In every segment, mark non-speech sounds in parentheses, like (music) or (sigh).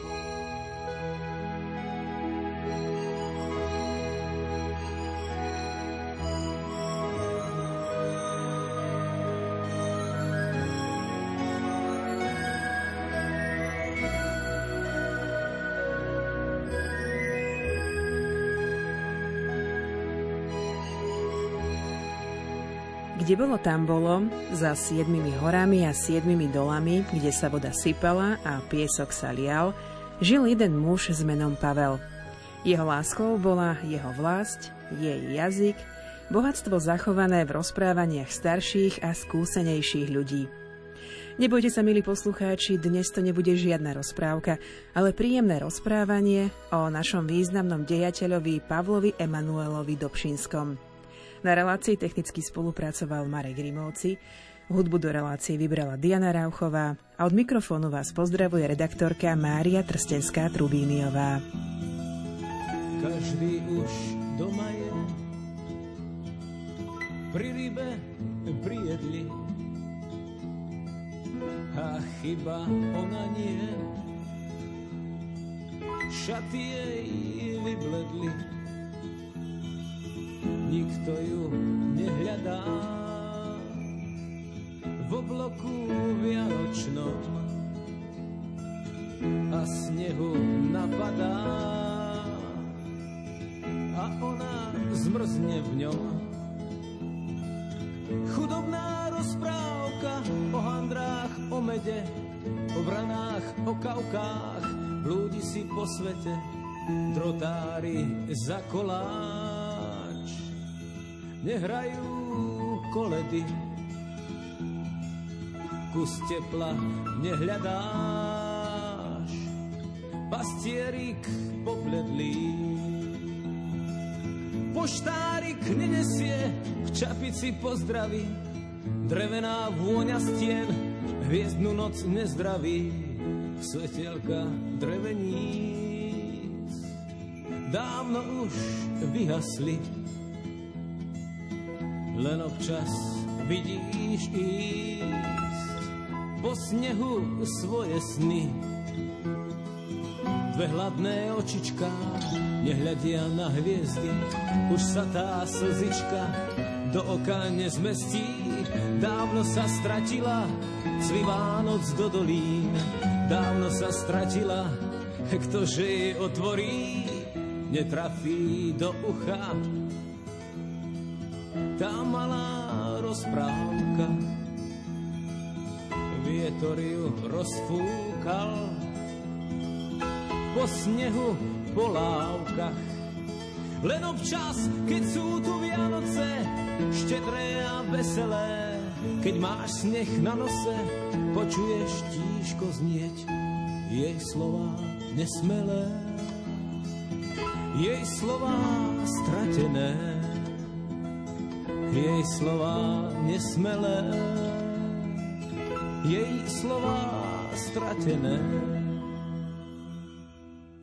Thank you. Kde bolo, tam bolo, za siedmimi horami a siedmimi dolami, kde sa voda sypala a piesok sa lial, žil jeden muž s menom Pavel. Jeho láskou bola jeho vlast, jej jazyk, bohatstvo zachované v rozprávaniach starších a skúsenejších ľudí. Nebojte sa, milí poslucháči, dnes to nebude žiadna rozprávka, ale príjemné rozprávanie o našom významnom dejateľovi Pavlovi Emanuelovi Dobšinskom. Na relácii technicky spolupracoval Marek Rimovci, hudbu do relácie vybrala Diana Rauchová a od mikrofónu vás pozdravuje redaktorka Mária Trstenská-Trubíniová. Každý už doma je, pri rybe prijedli a chyba ona nie. Šaty jej vybledli, nikto ju nehľadá. V obloku vianočnom a snehu napadá a ona zmrzne v ňom. Chudobná rozprávka o handrách, o mede, o vranách, o kavkách, blúdi si po svete, drotári za kolách nehrajú koledy. Kus tepla nehľadáš, pastierik pobledlý. Poštárik nenesie v čapici pozdraví, drevená vôňa stien, hviezdnu noc nezdraví, svetelka dreveníc. Dávno už vyhasli, len občas vidíš ísť po snehu svoje sny. Dve hladné očička nehľadia na hviezdy, už sa tá slzička do oka nezmestí. Dávno sa stratila cvivá noc do dolín, dávno sa stratila, ktože jej otvorí, netrafí do ucha tá malá rozprávka. Vietor ju rozfúkal po snehu, po lávkach. Len občas, keď sú tu Vianoce, štedré a veselé, keď máš sneh na nose, počuješ tížko znieť jej slova nesmelé, jej slova stratené jej slova nesmelé, jej slova stratené.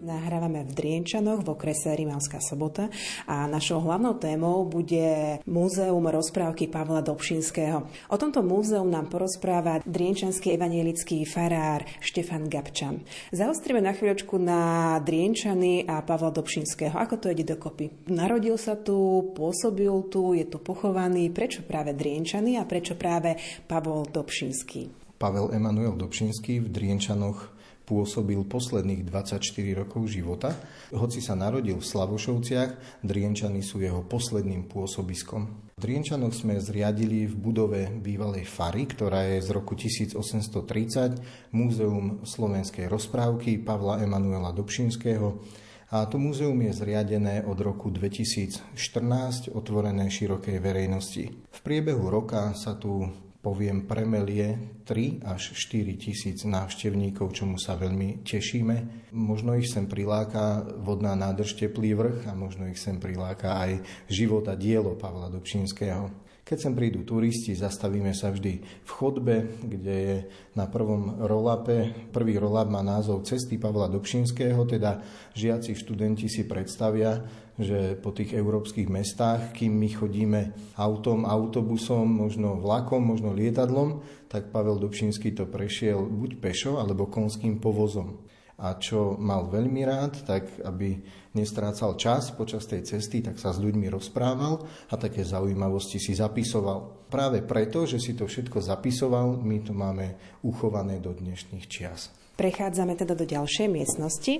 Nahrávame v Drienčanoch v okrese Rimavská sobota a našou hlavnou témou bude Múzeum rozprávky Pavla Dobšinského. O tomto múzeu nám porozpráva drienčanský evanielický farár Štefan Gabčan. Zaostrime na chvíľočku na Drienčany a Pavla Dobšinského. Ako to ide dokopy? Narodil sa tu, pôsobil tu, je tu pochovaný. Prečo práve Drienčany a prečo práve Pavol Dobšinský? Pavel Emanuel Dobšinský v Drienčanoch pôsobil posledných 24 rokov života. Hoci sa narodil v Slavošovciach, Drienčany sú jeho posledným pôsobiskom. V sme zriadili v budove bývalej Fary, ktorá je z roku 1830, Múzeum slovenskej rozprávky Pavla Emanuela Dobšinského, a to múzeum je zriadené od roku 2014, otvorené širokej verejnosti. V priebehu roka sa tu poviem, premelie 3 až 4 tisíc návštevníkov, čomu sa veľmi tešíme. Možno ich sem priláka vodná nádrž Teplý vrch a možno ich sem priláka aj život a dielo Pavla Dobšinského. Keď sem prídu turisti, zastavíme sa vždy v chodbe, kde je na prvom rolape. Prvý rolap má názov Cesty Pavla Dobšinského, teda žiaci študenti si predstavia, že po tých európskych mestách, kým my chodíme autom, autobusom, možno vlakom, možno lietadlom, tak Pavel Dobšinský to prešiel buď pešo, alebo konským povozom. a čo mal veľmi rád, tak aby nestrácal čas počas tej cesty, tak sa s ľuďmi rozprával a také zaujímavosti si zapisoval. Práve preto, že si to všetko zapisoval, my to máme uchované do dnešných čias. Prechádzame teda do ďalšej miestnosti.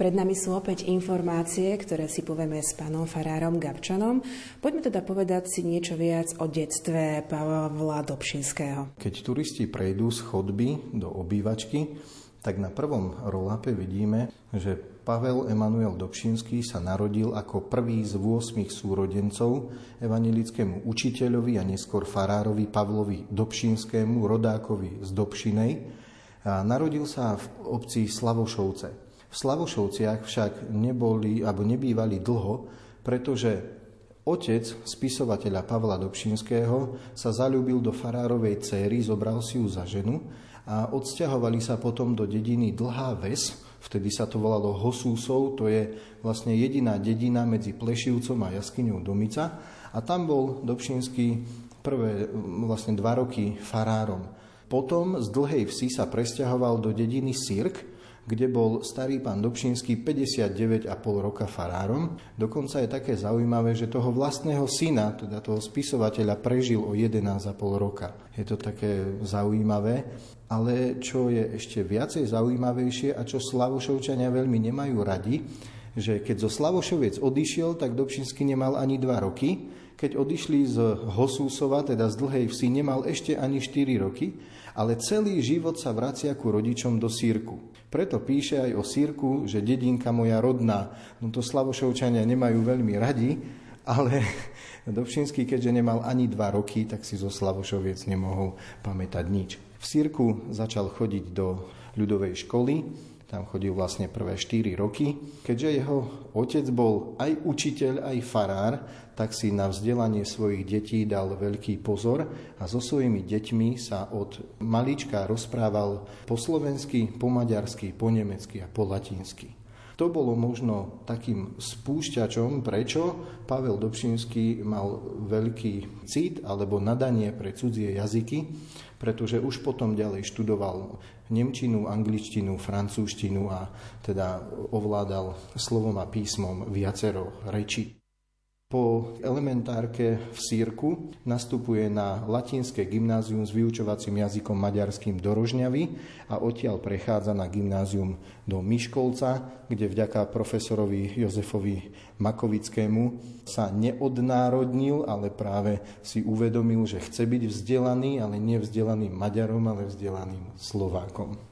Pred nami sú opäť informácie, ktoré si povieme s pánom Farárom Gabčanom. Poďme teda povedať si niečo viac o detstve Pavla Dobšinského. Keď turisti prejdú z chodby do obývačky, tak na prvom rolape vidíme, že Pavel Emanuel Dobšinský sa narodil ako prvý z 8 súrodencov evanelickému učiteľovi a neskôr farárovi Pavlovi Dobšinskému, rodákovi z Dobšinej. A narodil sa v obci Slavošovce. V Slavošovciach však neboli alebo nebývali dlho, pretože otec spisovateľa Pavla Dobšinského sa zalúbil do farárovej céry, zobral si ju za ženu a odsťahovali sa potom do dediny Dlhá Ves, vtedy sa to volalo Hosúsov, to je vlastne jediná dedina medzi Plešivcom a jaskyňou Domica a tam bol Dobšinský prvé vlastne dva roky farárom. Potom z Dlhej Vsi sa presťahoval do dediny Sirk, kde bol starý pán Dobšinský 59,5 roka farárom. Dokonca je také zaujímavé, že toho vlastného syna, teda toho spisovateľa, prežil o 11,5 roka. Je to také zaujímavé. Ale čo je ešte viacej zaujímavejšie a čo Slavošovčania veľmi nemajú radi, že keď zo Slavošoviec odišiel, tak Dobšinský nemal ani 2 roky. Keď odišli z Hosúsova, teda z Dlhej vsi, nemal ešte ani 4 roky, ale celý život sa vracia ku rodičom do Sírku. Preto píše aj o Sírku, že dedinka moja rodná. No to Slavošovčania nemajú veľmi radi, ale (laughs) Dobšinský, keďže nemal ani dva roky, tak si zo Slavošoviec nemohol pamätať nič. V Sírku začal chodiť do ľudovej školy, tam chodil vlastne prvé 4 roky. Keďže jeho otec bol aj učiteľ, aj farár, tak si na vzdelanie svojich detí dal veľký pozor a so svojimi deťmi sa od malička rozprával po slovensky, po maďarsky, po nemecky a po latinsky. To bolo možno takým spúšťačom, prečo Pavel Dobšinský mal veľký cit alebo nadanie pre cudzie jazyky, pretože už potom ďalej študoval nemčinu, angličtinu, francúzštinu a teda ovládal slovom a písmom viacero rečí. Po elementárke v Sírku nastupuje na latinské gymnázium s vyučovacím jazykom maďarským do Rožňavy a odtiaľ prechádza na gymnázium do Miškolca, kde vďaka profesorovi Jozefovi Makovickému sa neodnárodnil, ale práve si uvedomil, že chce byť vzdelaný, ale nevzdelaným Maďarom, ale vzdelaným Slovákom.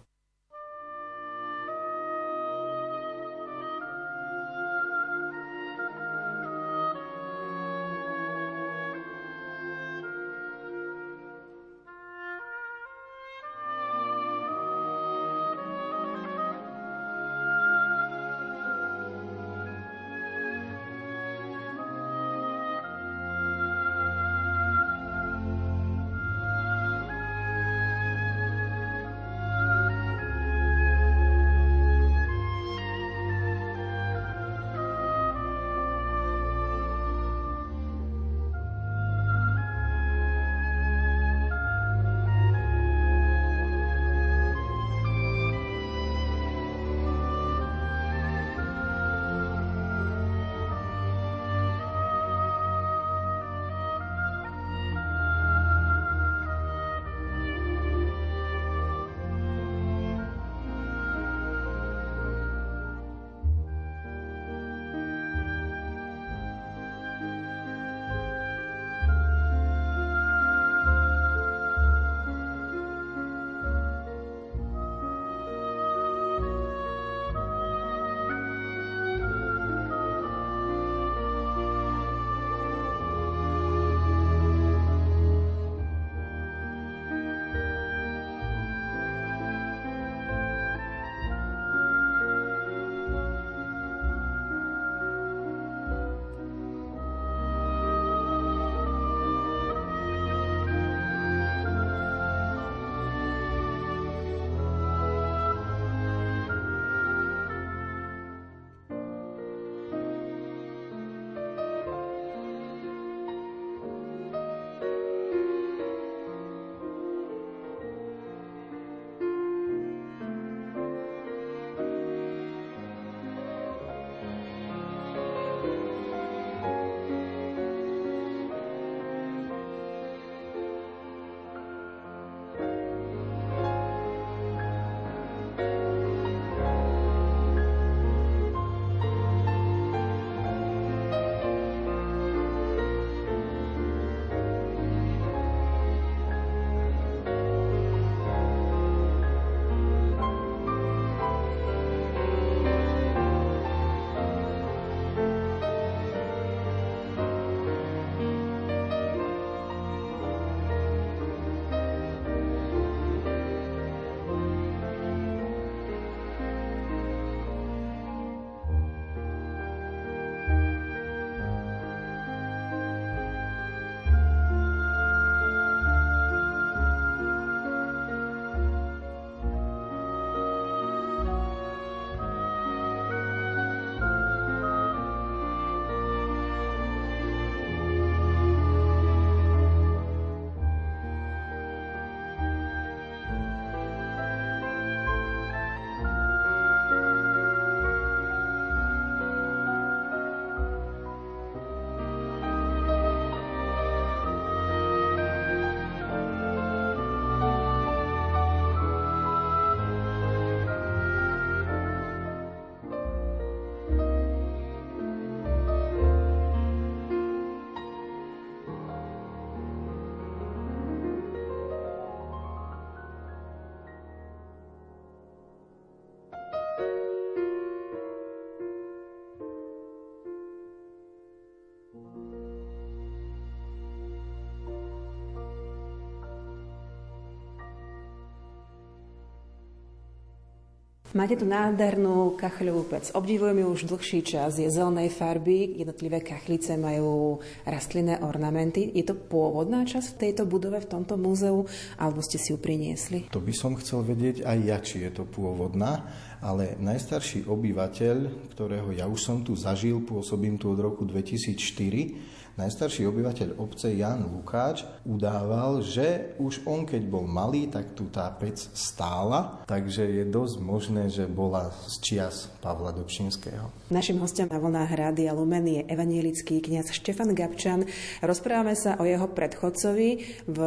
Máte tu nádhernú kachľovú pec. Obdivujem ju už dlhší čas. Je zelenej farby, jednotlivé kachlice majú rastlinné ornamenty. Je to pôvodná časť v tejto budove, v tomto múzeu, alebo ste si ju priniesli? To by som chcel vedieť aj ja, či je to pôvodná, ale najstarší obyvateľ, ktorého ja už som tu zažil, pôsobím tu od roku 2004, Najstarší obyvateľ obce Jan Lukáč udával, že už on keď bol malý, tak tu tá pec stála, takže je dosť možné, že bola z čias Pavla Dobšinského. Našim hostom na vlnách Rádia Lumen je evanielický kniaz Štefan Gabčan. Rozprávame sa o jeho predchodcovi v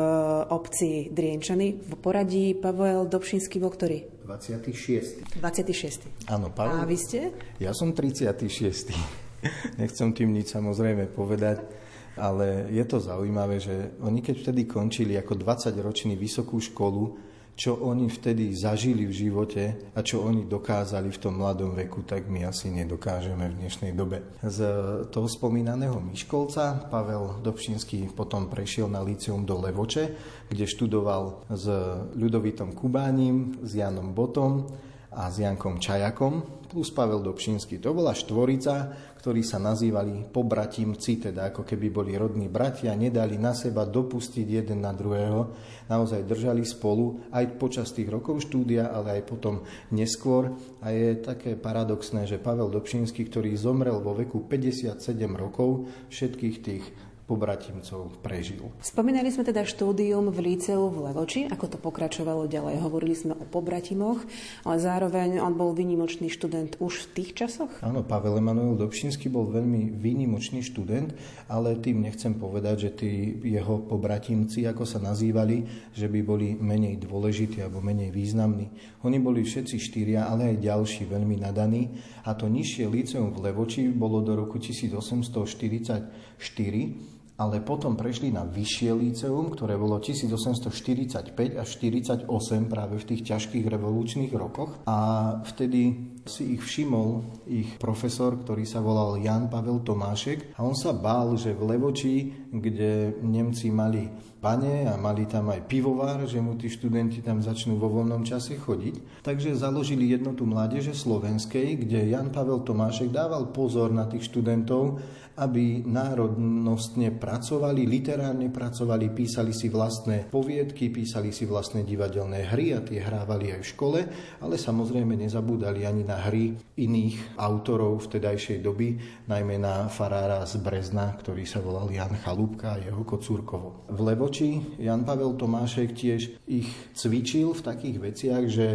obci Drienčany. V poradí Pavel Dobšinský bol ktorý? 26. 26. Áno, Pavel. A vy ste? Ja som 36. (laughs) Nechcem tým nič samozrejme povedať ale je to zaujímavé, že oni keď vtedy končili ako 20-roční vysokú školu, čo oni vtedy zažili v živote a čo oni dokázali v tom mladom veku, tak my asi nedokážeme v dnešnej dobe. Z toho spomínaného Miškolca Pavel Dobšinský potom prešiel na líceum do Levoče, kde študoval s Ľudovitom Kubánim, s Janom Botom a s Jankom Čajakom plus Pavel Dobšinský. To bola štvorica, ktorí sa nazývali pobratimci, teda ako keby boli rodní bratia, nedali na seba dopustiť jeden na druhého, naozaj držali spolu aj počas tých rokov štúdia, ale aj potom neskôr. A je také paradoxné, že Pavel Dobšinský, ktorý zomrel vo veku 57 rokov, všetkých tých pobratimcov prežil. Spomínali sme teda štúdium v Líceu v Levoči, ako to pokračovalo ďalej. Hovorili sme o pobratimoch, ale zároveň on bol výnimočný študent už v tých časoch? Áno, Pavel Emanuel Dobšinský bol veľmi výnimočný študent, ale tým nechcem povedať, že tí jeho pobratimci, ako sa nazývali, že by boli menej dôležití alebo menej významní. Oni boli všetci štyria, ale aj ďalší veľmi nadaní a to nižšie líceum v Levoči bolo do roku 1844 ale potom prešli na vyššie líceum, ktoré bolo 1845 až 48 práve v tých ťažkých revolučných rokoch. A vtedy si ich všimol ich profesor, ktorý sa volal Jan Pavel Tomášek a on sa bál, že v Levoči, kde Nemci mali bane a mali tam aj pivovár, že mu tí študenti tam začnú vo voľnom čase chodiť. Takže založili jednotu mládeže slovenskej, kde Jan Pavel Tomášek dával pozor na tých študentov, aby národnostne pracovali, literárne pracovali, písali si vlastné poviedky, písali si vlastné divadelné hry a tie hrávali aj v škole, ale samozrejme nezabúdali ani na hry iných autorov vtedajšej doby, najmä na farára z Brezna, ktorý sa volal Jan Chalúbka a jeho kocúrkovo. V Levoči Jan Pavel Tomášek tiež ich cvičil v takých veciach, že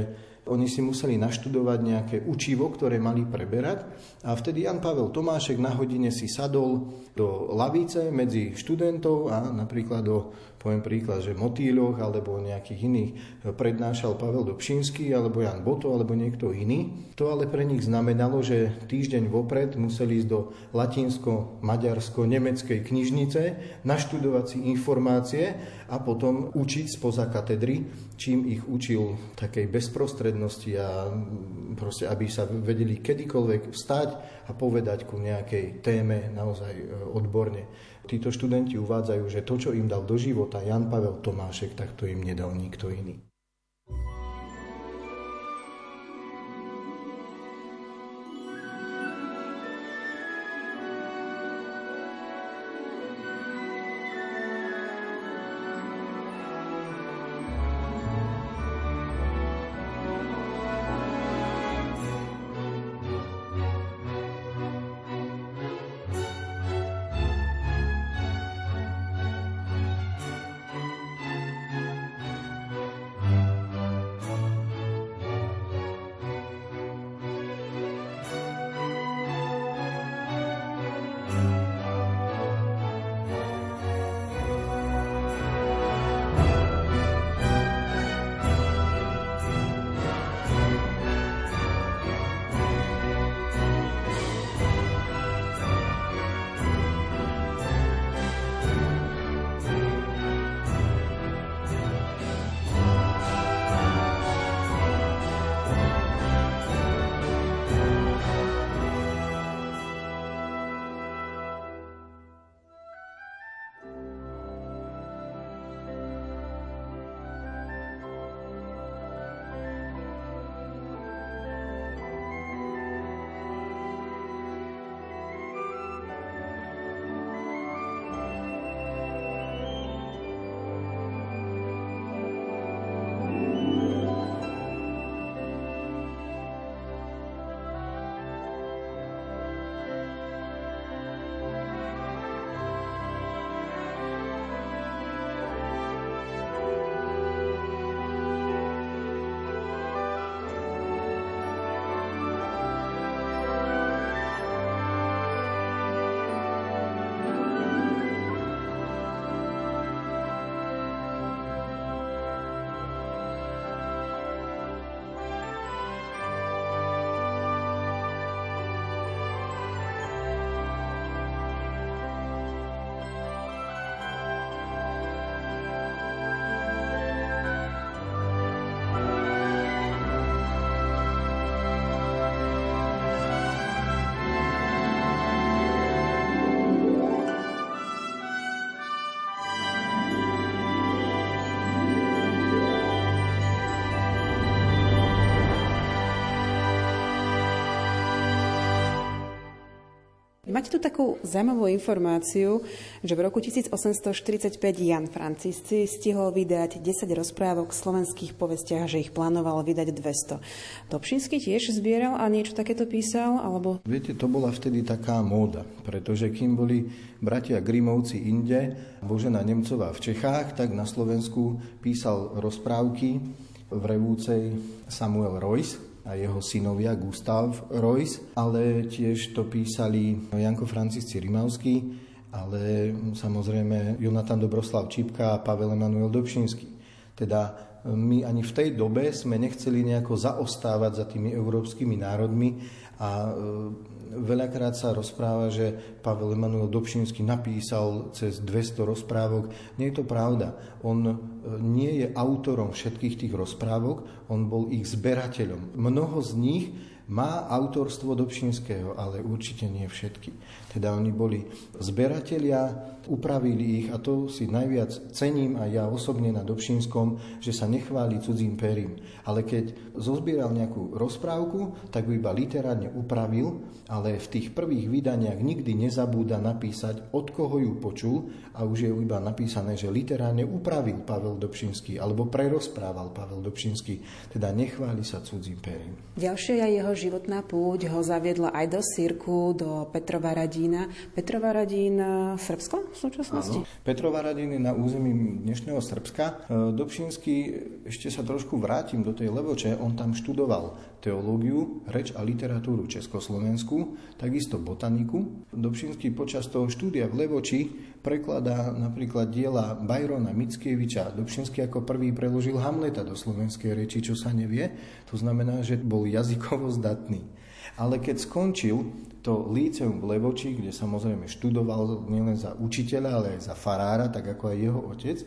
oni si museli naštudovať nejaké učivo, ktoré mali preberať. A vtedy Jan Pavel Tomášek na hodine si sadol do lavice medzi študentov a napríklad do poviem príklad, že Motýľoch alebo nejakých iných prednášal Pavel Dobšinský alebo Jan Boto alebo niekto iný. To ale pre nich znamenalo, že týždeň vopred museli ísť do latinsko-maďarsko-nemeckej knižnice, naštudovať si informácie a potom učiť spoza katedry, čím ich učil takej bezprostrednosti a proste, aby sa vedeli kedykoľvek vstať a povedať ku nejakej téme naozaj e, odborne. Títo študenti uvádzajú, že to, čo im dal do života Jan Pavel Tomášek, tak to im nedal nikto iný. Máte tu takú zaujímavú informáciu, že v roku 1845 Jan Francisci stihol vydať 10 rozprávok v slovenských povestiach, že ich plánoval vydať 200. Dobšinský tiež zbieral a niečo takéto písal? Alebo... Viete, to bola vtedy taká móda, pretože kým boli bratia Grimovci inde, Božena Nemcová v Čechách, tak na Slovensku písal rozprávky v Revúcej Samuel Royce, a jeho synovia Gustav Royce, ale tiež to písali Janko Francisci Rimavský, ale samozrejme Jonatan Dobroslav Čipka a Pavel Emanuel Dobšinský. Teda e, my ani v tej dobe sme nechceli nejako zaostávať za tými európskymi národmi a e, Veľakrát sa rozpráva, že Pavel Emanuel Dobšinský napísal cez 200 rozprávok. Nie je to pravda. On e, nie je autorom všetkých tých rozprávok, on bol ich zberateľom. Mnoho z nich má autorstvo Dobšinského, ale určite nie všetky. Teda oni boli zberatelia, upravili ich a to si najviac cením aj ja osobne na Dobšinskom, že sa nechváli cudzím perím. Ale keď zozbieral nejakú rozprávku, tak ju iba literárne upravil, ale v tých prvých vydaniach nikdy nezabúda napísať, od koho ju počul a už je iba napísané, že literárne upravil Pavel Dobšinský alebo prerozprával Pavel Dobšinský. Teda nechváli sa cudzím perím. Ďalšia jeho životná púť ho zaviedla aj do Sirku, do Petrova Radína. Petrova Radín, Srbsko v súčasnosti? Áno. Petrova Radín je na území dnešného Srbska. E, Dobšinský, ešte sa trošku vrátim do tej Levoče, on tam študoval teológiu, reč a literatúru Československu, takisto botaniku. Dobšinský počas toho štúdia v Levoči prekladá napríklad diela Bajrona Mickieviča. Dobšinský ako prvý preložil Hamleta do slovenskej reči, čo sa nevie. To znamená, že bol jazykovo zdatný. Ale keď skončil to líceum v Levoči, kde samozrejme študoval nielen za učiteľa, ale aj za farára, tak ako aj jeho otec,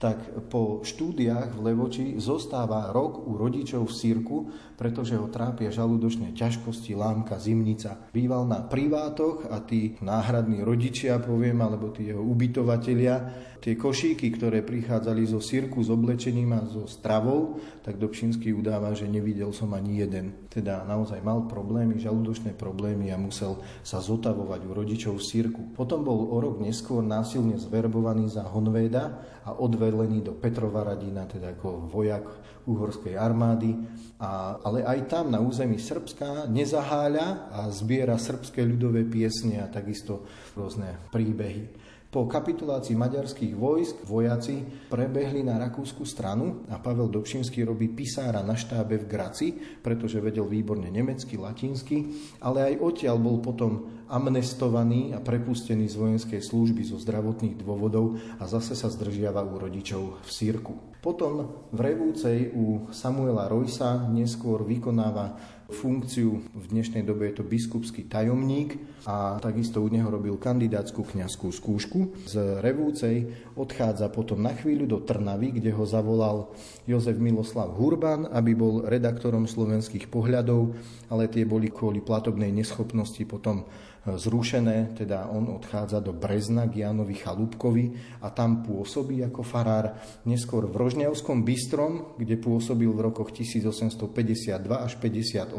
tak po štúdiách v Levoči zostáva rok u rodičov v Sírku, pretože ho trápia žalúdočné ťažkosti, lámka, zimnica. Býval na privátoch a tí náhradní rodičia, poviem, alebo tí jeho ubytovatelia, tie košíky, ktoré prichádzali zo Sírku s oblečením a so stravou, tak Dobšinský udáva, že nevidel som ani jeden. Teda naozaj mal problémy, žalúdočné problémy a musel sa zotavovať u rodičov v Sírku. Potom bol o rok neskôr násilne zverbovaný za Honvéda a odvelený do Petrova Radina, teda ako vojak uhorskej armády. A, ale aj tam na území Srbska nezaháľa a zbiera srbské ľudové piesne a takisto rôzne príbehy. Po kapitulácii maďarských vojsk vojaci prebehli na rakúsku stranu a Pavel Dobšinský robí pisára na štábe v Graci, pretože vedel výborne nemecky, latinsky, ale aj odtiaľ bol potom amnestovaný a prepustený z vojenskej služby zo zdravotných dôvodov a zase sa zdržiava u rodičov v Sírku. Potom v Revúcej u Samuela Rojsa neskôr vykonáva funkciu, v dnešnej dobe je to biskupský tajomník a takisto u neho robil kandidátskú kňazskú skúšku. Z Revúcej odchádza potom na chvíľu do Trnavy, kde ho zavolal Jozef Miloslav Hurban, aby bol redaktorom slovenských pohľadov, ale tie boli kvôli platobnej neschopnosti potom zrušené, teda on odchádza do Brezna k Jánovi Chalúbkovi a tam pôsobí ako farár neskôr v Rožňavskom Bystrom, kde pôsobil v rokoch 1852 až 58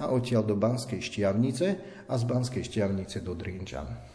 a odtiaľ do Banskej Štiavnice a z Banskej Štiavnice do Drinčan.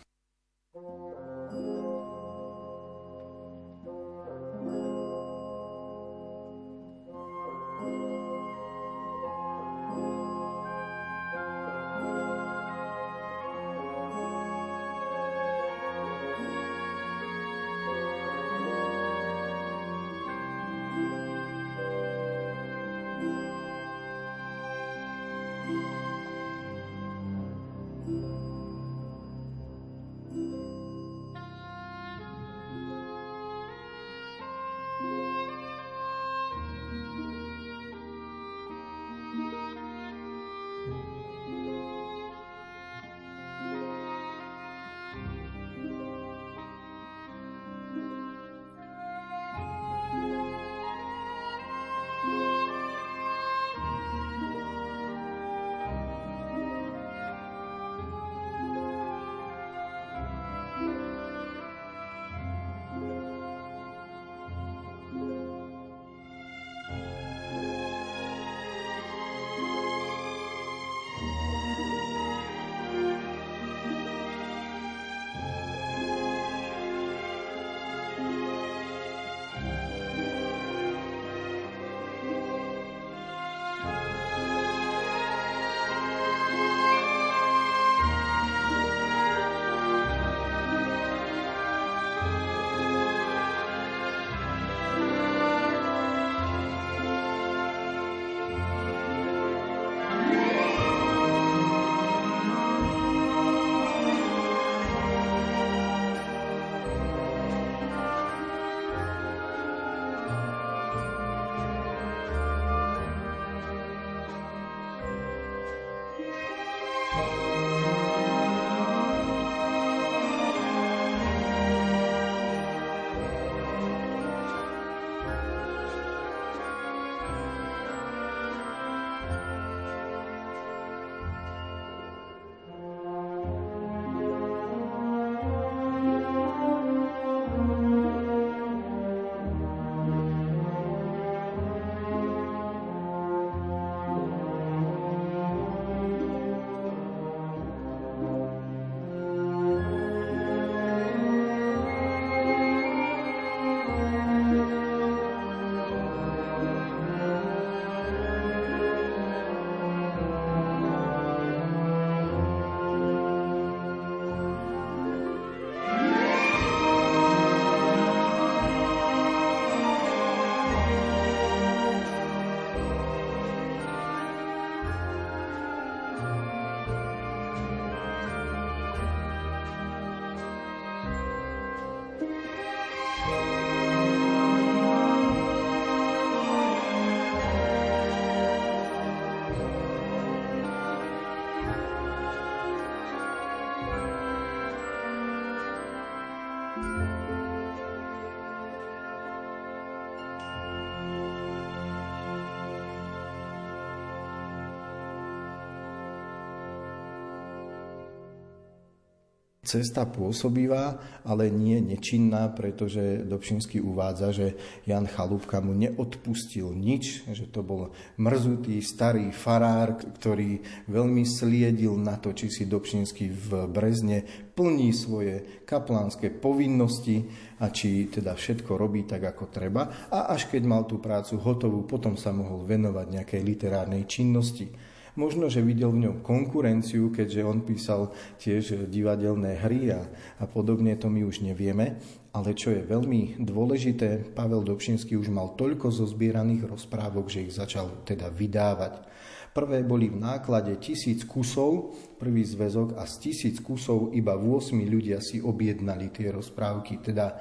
Cesta pôsobivá, ale nie nečinná, pretože Dobšinský uvádza, že Jan Chalúbka mu neodpustil nič, že to bol mrzutý starý farár, ktorý veľmi sliedil na to, či si Dobšinský v Brezne plní svoje kaplánske povinnosti a či teda všetko robí tak, ako treba. A až keď mal tú prácu hotovú, potom sa mohol venovať nejakej literárnej činnosti. Možno, že videl v ňom konkurenciu, keďže on písal tiež divadelné hry a, a podobne, to my už nevieme. Ale čo je veľmi dôležité, Pavel Dobšinský už mal toľko zozbieraných rozprávok, že ich začal teda vydávať. Prvé boli v náklade tisíc kusov, prvý zväzok a z tisíc kusov iba 8 ľudia si objednali tie rozprávky. Teda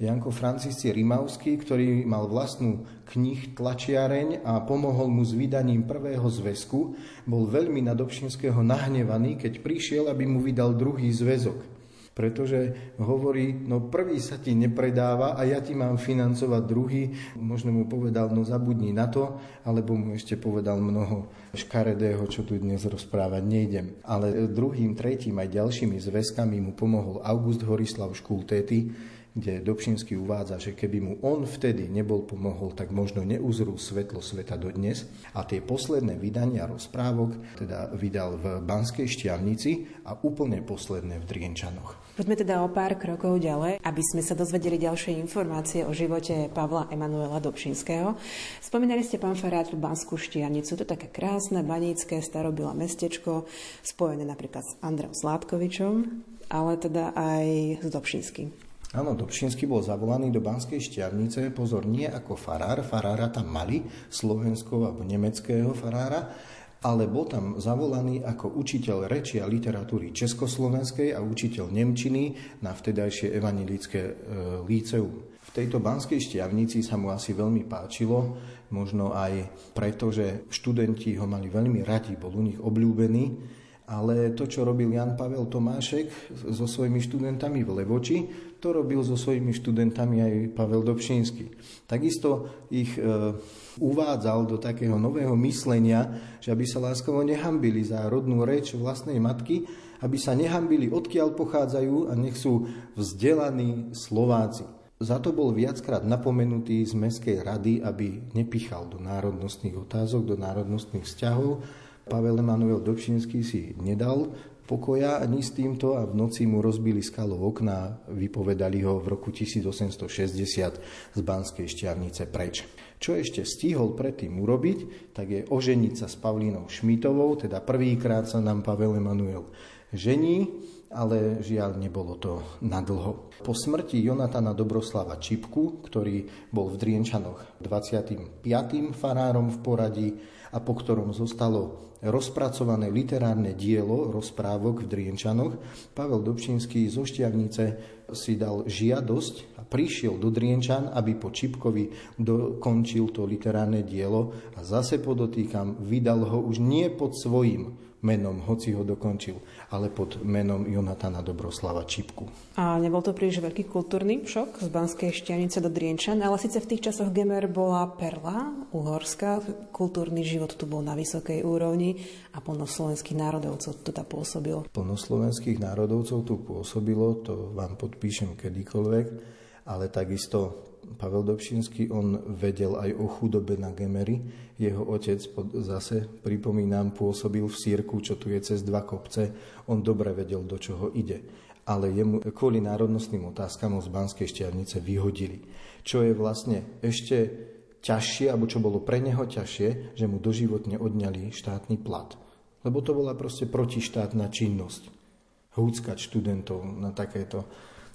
Janko Francisci Rimavský, ktorý mal vlastnú knih tlačiareň a pomohol mu s vydaním prvého zväzku, bol veľmi na Dobšinského nahnevaný, keď prišiel, aby mu vydal druhý zväzok. Pretože hovorí, no prvý sa ti nepredáva a ja ti mám financovať druhý. Možno mu povedal, no zabudni na to, alebo mu ešte povedal mnoho škaredého, čo tu dnes rozprávať nejdem. Ale druhým, tretím aj ďalšími zväzkami mu pomohol August Horislav Škultéty, kde Dobšinský uvádza, že keby mu on vtedy nebol pomohol, tak možno neuzrú svetlo sveta dodnes. A tie posledné vydania rozprávok teda vydal v Banskej Štiavnici a úplne posledné v Drienčanoch. Poďme teda o pár krokov ďalej, aby sme sa dozvedeli ďalšie informácie o živote Pavla Emanuela Dobšinského. Spomínali ste, pán Farát, Banskú Štiavnicu. To je také krásne, banícke, starobila mestečko, spojené napríklad s Andreom Sládkovičom, ale teda aj s Dobšinským. Áno, Dobšinský bol zavolaný do Banskej šťavnice, pozor, nie ako farár, farára tam mali, slovenského alebo nemeckého farára, ale bol tam zavolaný ako učiteľ reči a literatúry československej a učiteľ Nemčiny na vtedajšie evanilické e, líceum. V tejto banskej šťavnici sa mu asi veľmi páčilo, možno aj preto, že študenti ho mali veľmi radi, bol u nich obľúbený ale to, čo robil Jan Pavel Tomášek so svojimi študentami v Levoči, to robil so svojimi študentami aj Pavel Dobšínsky. Takisto ich e, uvádzal do takého nového myslenia, že aby sa láskovo nehambili za rodnú reč vlastnej matky, aby sa nehambili odkiaľ pochádzajú a nech sú vzdelaní Slováci. Za to bol viackrát napomenutý z Mestskej rady, aby nepichal do národnostných otázok, do národnostných vzťahov, Pavel Emanuel Dobšinský si nedal pokoja ani s týmto a v noci mu rozbili skalo okna, vypovedali ho v roku 1860 z Banskej šťavnice preč. Čo ešte stihol predtým urobiť, tak je oženiť sa s Pavlínou Šmitovou, teda prvýkrát sa nám Pavel Emanuel žení, ale žiaľ nebolo to nadlho. Po smrti Jonatana Dobroslava Čipku, ktorý bol v Drienčanoch 25. farárom v poradí a po ktorom zostalo rozpracované literárne dielo rozprávok v Drienčanoch, Pavel Dobšinský zo Šťavnice si dal žiadosť a prišiel do Drienčan, aby po Čipkovi dokončil to literárne dielo a zase podotýkam, vydal ho už nie pod svojím menom, hoci ho dokončil, ale pod menom Jonatana Dobroslava Čipku. A nebol to príliš veľký kultúrny šok z Banskej šťanice do Drienčan, ale síce v tých časoch Gemer bola perla uhorská, kultúrny život tu bol na vysokej úrovni a plnoslovenských národovcov tu teda pôsobilo. Plnoslovenských národovcov tu pôsobilo, to vám podpíšem kedykoľvek, ale takisto Pavel Dobšinský, on vedel aj o chudobe na Gemery. Jeho otec, zase pripomínam, pôsobil v Sírku, čo tu je cez dva kopce. On dobre vedel, do čoho ide. Ale jemu kvôli národnostným otázkam z Banskej šťavnice vyhodili. Čo je vlastne ešte ťažšie, alebo čo bolo pre neho ťažšie, že mu doživotne odňali štátny plat. Lebo to bola proste protištátna činnosť. Húckať študentov na takéto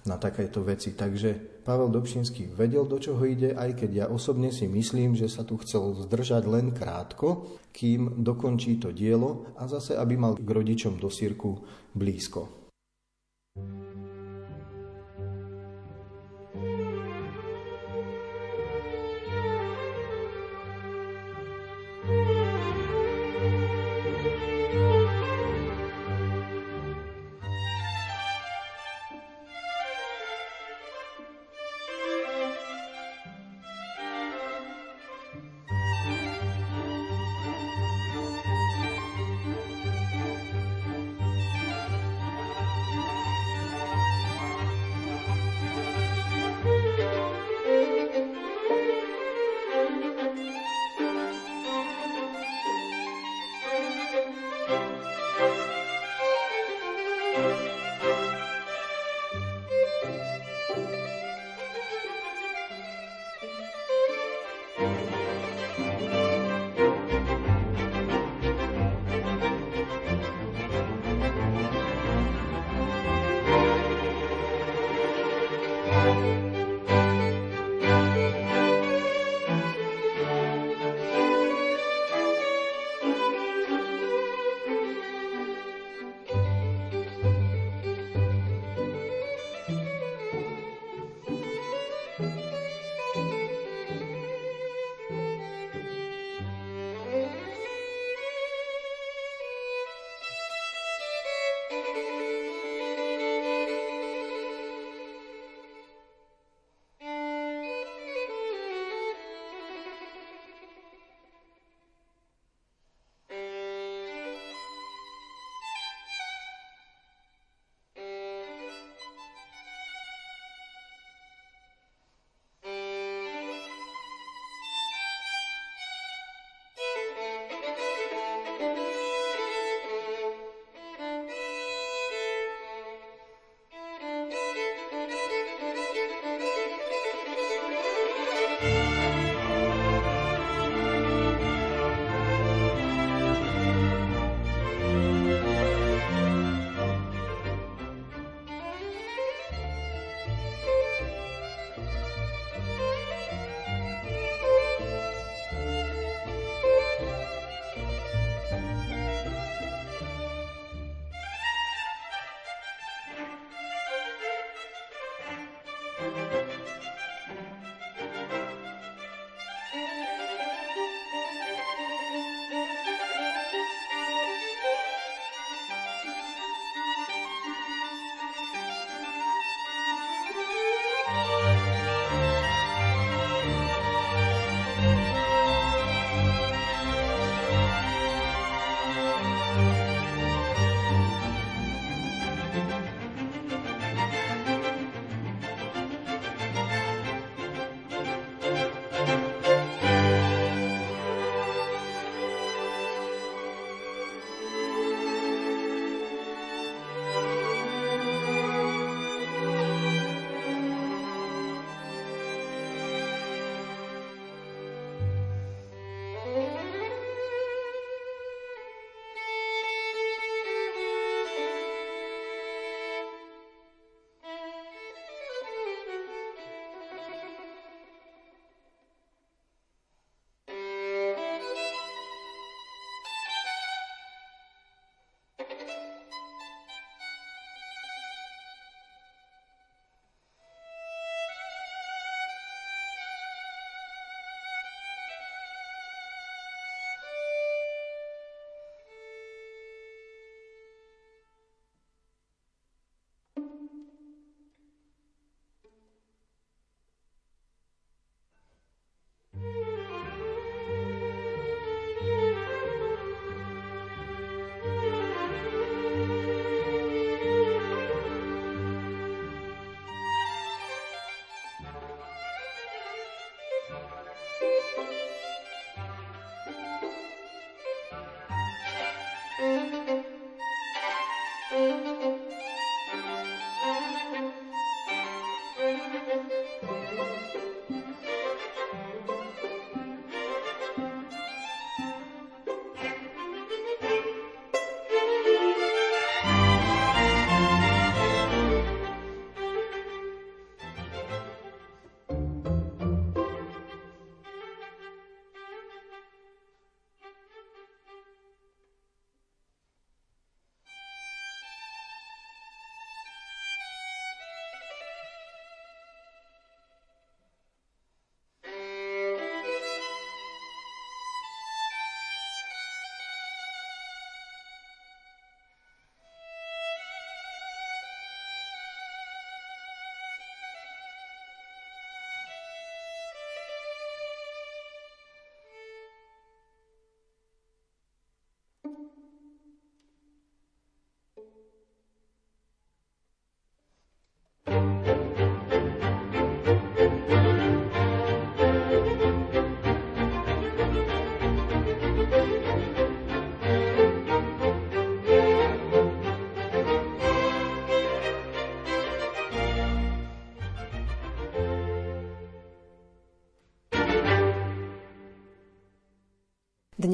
na takéto veci. Takže Pavel Dobšinský vedel, do čoho ide, aj keď ja osobne si myslím, že sa tu chcel zdržať len krátko, kým dokončí to dielo a zase, aby mal k rodičom do sírku blízko.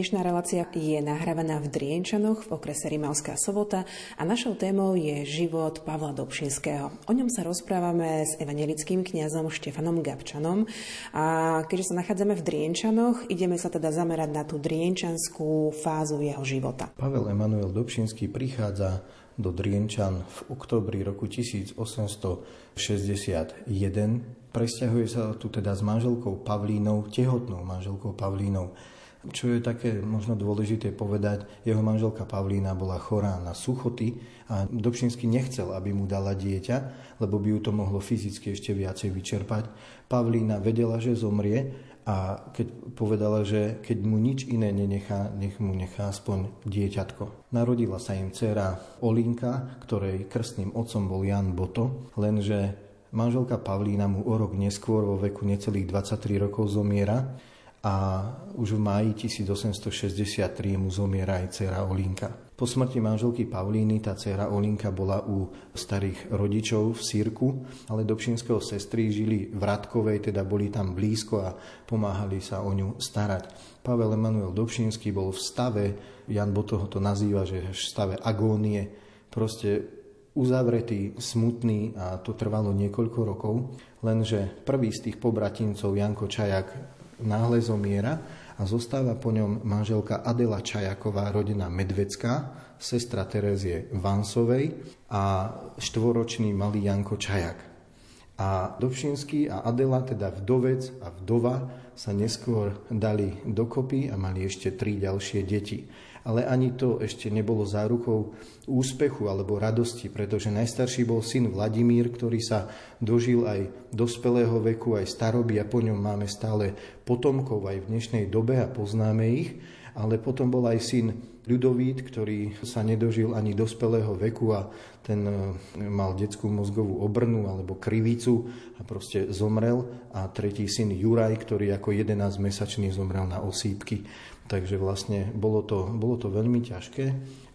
Dnešná relácia je nahrávaná v Drienčanoch v okrese Rimavská sobota a našou témou je život Pavla Dobšinského. O ňom sa rozprávame s evangelickým kňazom Štefanom Gabčanom a keďže sa nachádzame v Drienčanoch, ideme sa teda zamerať na tú drienčanskú fázu jeho života. Pavel Emanuel Dobšinský prichádza do Drienčan v oktobri roku 1861. Presťahuje sa tu teda s manželkou Pavlínou, tehotnou manželkou Pavlínou čo je také možno dôležité povedať, jeho manželka Pavlína bola chorá na suchoty a Dobšinský nechcel, aby mu dala dieťa, lebo by ju to mohlo fyzicky ešte viacej vyčerpať. Pavlína vedela, že zomrie a keď povedala, že keď mu nič iné nenechá, nech mu nechá aspoň dieťatko. Narodila sa im dcera Olinka, ktorej krstným otcom bol Jan Boto, lenže manželka Pavlína mu o rok neskôr vo veku necelých 23 rokov zomiera a už v máji 1863 mu zomiera aj dcera Olinka. Po smrti manželky Paulíny tá dcera Olinka bola u starých rodičov v Sírku, ale Dobšinského sestry žili v Radkovej, teda boli tam blízko a pomáhali sa o ňu starať. Pavel Emanuel Dobšinský bol v stave, Jan Botoho to nazýva, že v stave agónie, proste uzavretý, smutný a to trvalo niekoľko rokov, lenže prvý z tých pobratincov, Janko Čajak, náhle zomiera a zostáva po ňom manželka Adela Čajaková, rodina Medvecká, sestra Terezie Vansovej a štvoročný malý Janko Čajak. A Dobšinský a Adela, teda vdovec a vdova, sa neskôr dali dokopy a mali ešte tri ďalšie deti ale ani to ešte nebolo zárukou úspechu alebo radosti, pretože najstarší bol syn Vladimír, ktorý sa dožil aj dospelého veku, aj staroby a po ňom máme stále potomkov aj v dnešnej dobe a poznáme ich, ale potom bol aj syn Ľudovít, ktorý sa nedožil ani dospelého veku a ten e, mal detskú mozgovú obrnu alebo krivicu a proste zomrel. A tretí syn Juraj, ktorý ako 11-mesačný zomrel na osýpky. Takže vlastne bolo to, bolo to veľmi ťažké,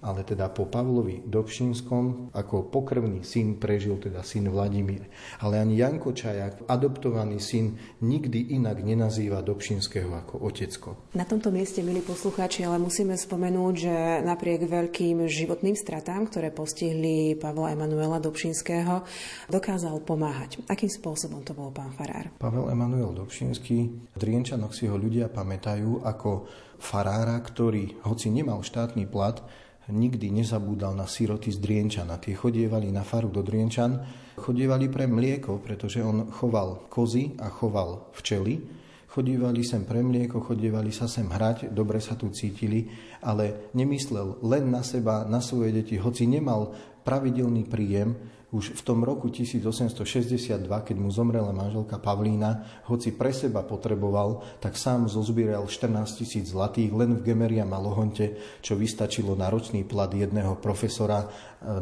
ale teda po Pavlovi Dobšinskom ako pokrvný syn prežil teda syn Vladimír. Ale ani Janko Čajak, adoptovaný syn, nikdy inak nenazýva Dobšinského ako otecko. Na tomto mieste, milí poslucháči, ale musíme spomenúť, že napriek veľkým životným stratám, ktoré postihli Pavla Emanuela Dobšinského, dokázal pomáhať. Akým spôsobom to bol pán Farár? Pavel Emanuel Dobšinský, v Drienčanoch si ho ľudia pamätajú ako farára, ktorý, hoci nemal štátny plat, nikdy nezabúdal na siroty z Drienčana. Tie chodievali na faru do Drienčan, chodievali pre mlieko, pretože on choval kozy a choval včely. Chodívali sem pre mlieko, chodievali sa sem hrať, dobre sa tu cítili, ale nemyslel len na seba, na svoje deti, hoci nemal pravidelný príjem, už v tom roku 1862, keď mu zomrela manželka Pavlína, hoci pre seba potreboval, tak sám zozbieral 14 tisíc zlatých len v Gemeria Malohonte, čo vystačilo na ročný plat jedného profesora e,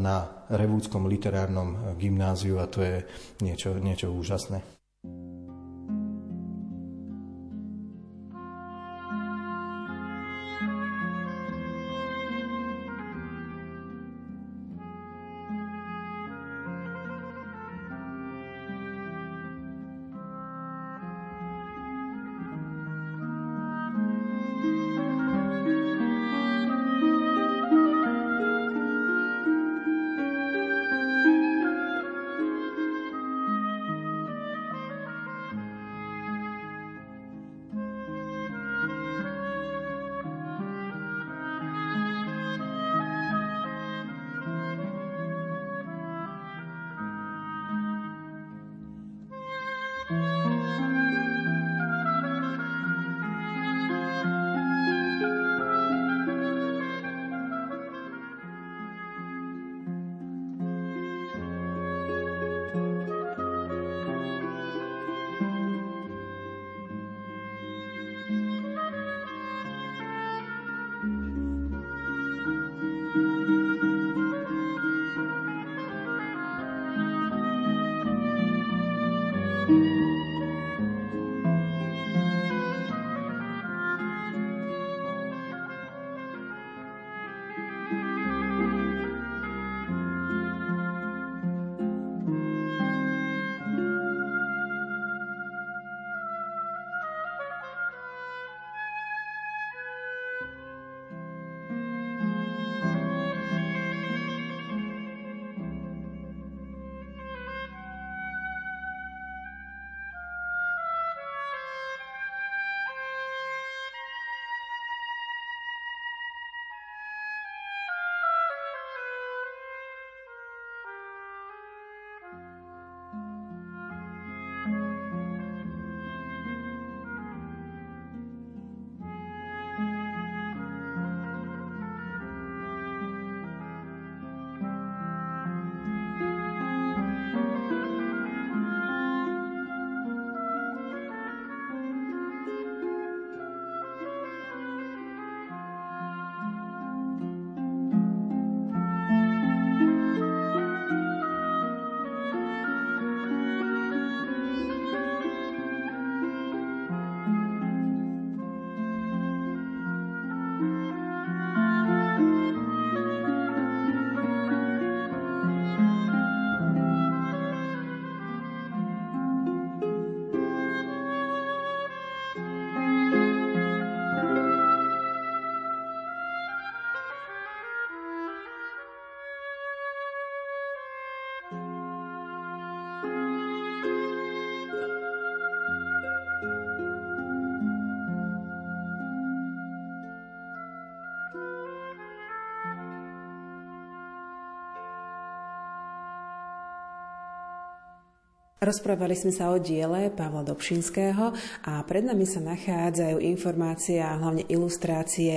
na Revúdskom literárnom gymnáziu a to je niečo, niečo úžasné. Rozprávali sme sa o diele Pavla Dobšinského a pred nami sa nachádzajú informácie a hlavne ilustrácie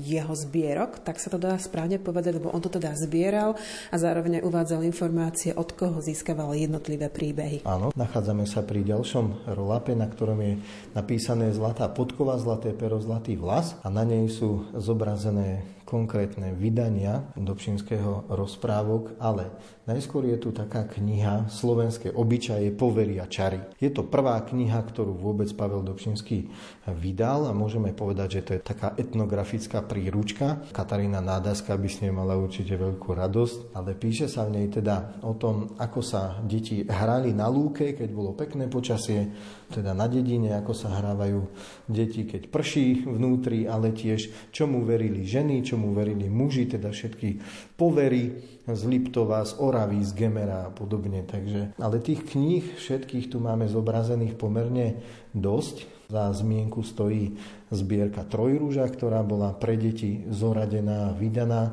jeho zbierok, tak sa to dá správne povedať, lebo on to teda zbieral a zároveň uvádzal informácie, od koho získaval jednotlivé príbehy. Áno, nachádzame sa pri ďalšom rolape, na ktorom je napísané zlatá podkova, zlaté pero, zlatý vlas a na nej sú zobrazené konkrétne vydania Dobšinského rozprávok, ale najskôr je tu taká kniha Slovenské obyčaje, povery a čary. Je to prvá kniha, ktorú vôbec Pavel Dobšinský vydal a môžeme povedať, že to je taká etnografická príručka. Katarína Nádaska by s nej mala určite veľkú radosť, ale píše sa v nej teda o tom, ako sa deti hrali na lúke, keď bolo pekné počasie, teda na dedine, ako sa hrávajú deti, keď prší vnútri, ale tiež čomu verili ženy, čomu verili muži, teda všetky povery z Liptova, z Oravy, z Gemera a podobne. Takže, ale tých kníh všetkých tu máme zobrazených pomerne dosť. Za zmienku stojí zbierka Trojrúža, ktorá bola pre deti zoradená a vydaná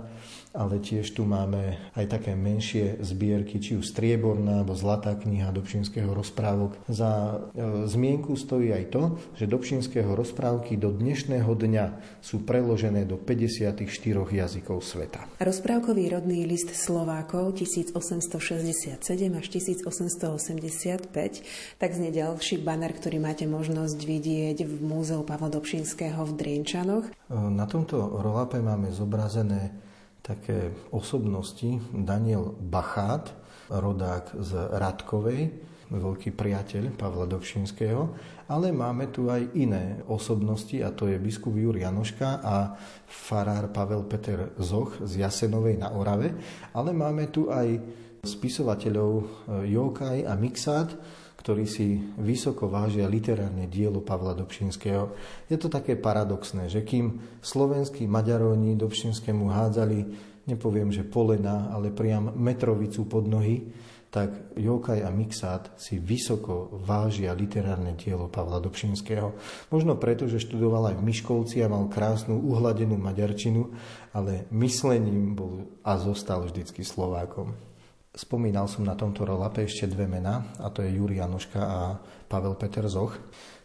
ale tiež tu máme aj také menšie zbierky, či už strieborná alebo zlatá kniha Dobšinského rozprávok. Za e, zmienku stojí aj to, že Dobšinského rozprávky do dnešného dňa sú preložené do 54 jazykov sveta. Rozprávkový rodný list Slovákov 1867 až 1885, tak znie ďalší banner, ktorý máte možnosť vidieť v Múzeu Pavla Dobšinského v Drienčanoch. E, na tomto rolape máme zobrazené také osobnosti. Daniel Bachát, rodák z Radkovej, veľký priateľ Pavla Dobšinského, ale máme tu aj iné osobnosti, a to je biskup Júr Janoška a farár Pavel Peter Zoch z Jasenovej na Orave, ale máme tu aj spisovateľov eh, Jokaj a Mixát, ktorí si vysoko vážia literárne dielo Pavla Dobšinského. Je to také paradoxné, že kým slovenskí Maďaroni Dobšinskému hádzali, nepoviem, že polena, ale priam metrovicu pod nohy, tak Jokaj a Mixát si vysoko vážia literárne dielo Pavla Dobšinského. Možno preto, že študoval aj v Miškovci a mal krásnu uhladenú maďarčinu, ale myslením bol a zostal vždycky Slovákom. Spomínal som na tomto rolape ešte dve mená, a to je Júri Janoška a Pavel Peter Zoch.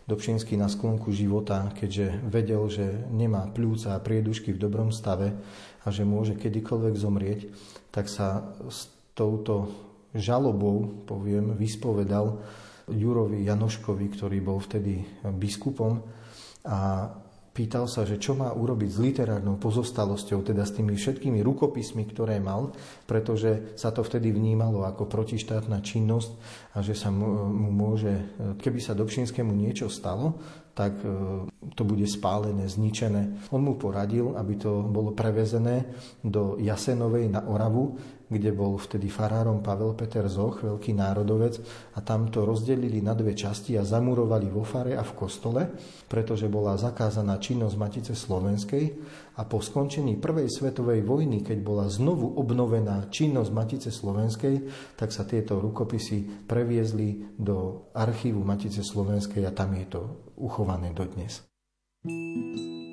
Dobšinský na sklonku života, keďže vedel, že nemá pľúca a priedušky v dobrom stave a že môže kedykoľvek zomrieť, tak sa s touto žalobou, poviem, vyspovedal Jurovi Janoškovi, ktorý bol vtedy biskupom a Pýtal sa, že čo má urobiť s literárnou pozostalosťou, teda s tými všetkými rukopismi, ktoré mal, pretože sa to vtedy vnímalo ako protištátna činnosť a že sa mu, môže, keby sa Dobšinskému niečo stalo, tak e, to bude spálené, zničené. On mu poradil, aby to bolo prevezené do Jasenovej na Oravu, kde bol vtedy farárom Pavel Peter Zoch, veľký národovec, a tam to rozdelili na dve časti a zamurovali vo fare a v kostole, pretože bola zakázaná činnosť Matice Slovenskej a po skončení Prvej svetovej vojny, keď bola znovu obnovená činnosť Matice Slovenskej, tak sa tieto rukopisy previezli do archívu Matice Slovenskej a tam je to uchované dodnes. thank you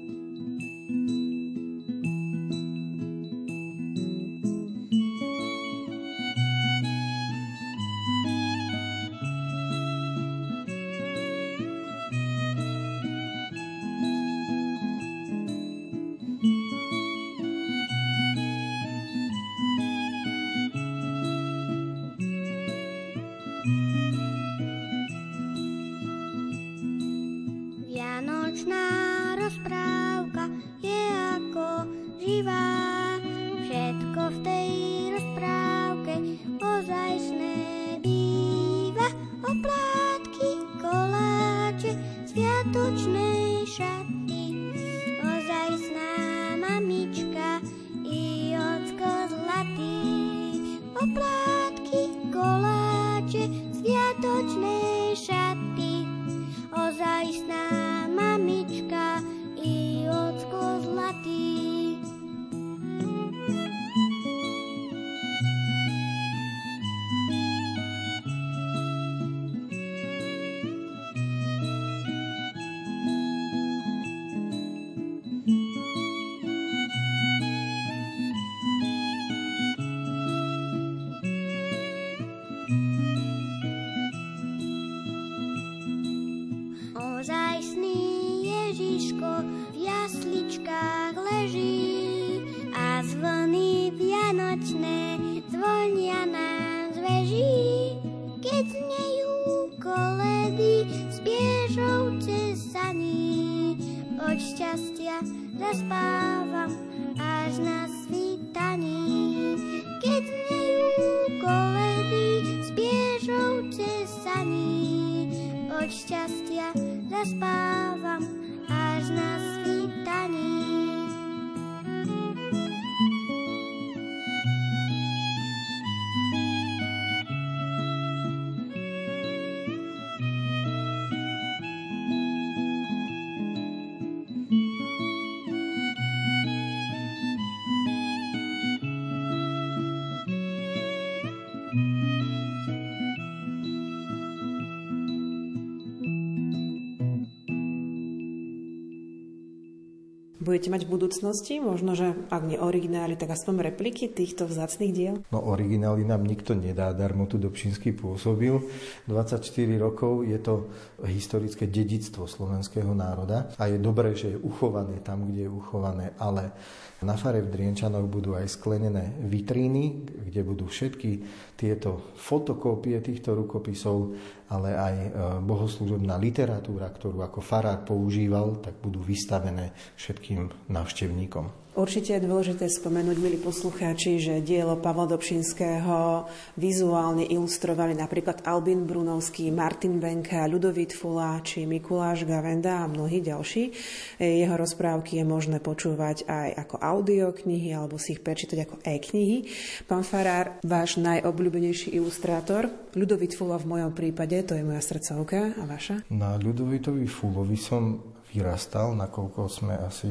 Budete mať v budúcnosti možno, že ak nie originály, tak aspoň repliky týchto vzácných diel? No originály nám nikto nedá, darmo tu Dobšinský pôsobil. 24 rokov je to historické dedictvo slovenského národa a je dobré, že je uchované tam, kde je uchované, ale na fare v Drienčanoch budú aj sklenené vitríny, kde budú všetky tieto fotokópie týchto rukopisov, ale aj e, bohoslúžobná literatúra, ktorú ako farár používal, tak budú vystavené všetkým návštevníkom. Určite je dôležité spomenúť, milí poslucháči, že dielo Pavla Dobšinského vizuálne ilustrovali napríklad Albin Brunovský, Martin Benka, Ľudovít Fula či Mikuláš Gavenda a mnohí ďalší. Jeho rozprávky je možné počúvať aj ako audioknihy alebo si ich prečítať ako e-knihy. Pán Farár, váš najobľúbenejší ilustrátor, Ľudovít Fula v mojom prípade, to je moja srdcovka a vaša? Na Ľudovitovi Fulovi som vyrastal, nakoľko sme asi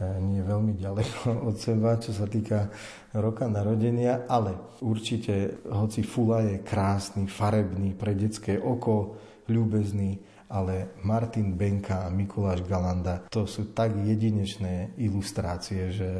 nie veľmi ďaleko (laughs) od seba, čo sa týka roka narodenia, ale určite, hoci Fula je krásny, farebný, pre detské oko, ľúbezný, ale Martin Benka a Mikuláš Galanda, to sú tak jedinečné ilustrácie, že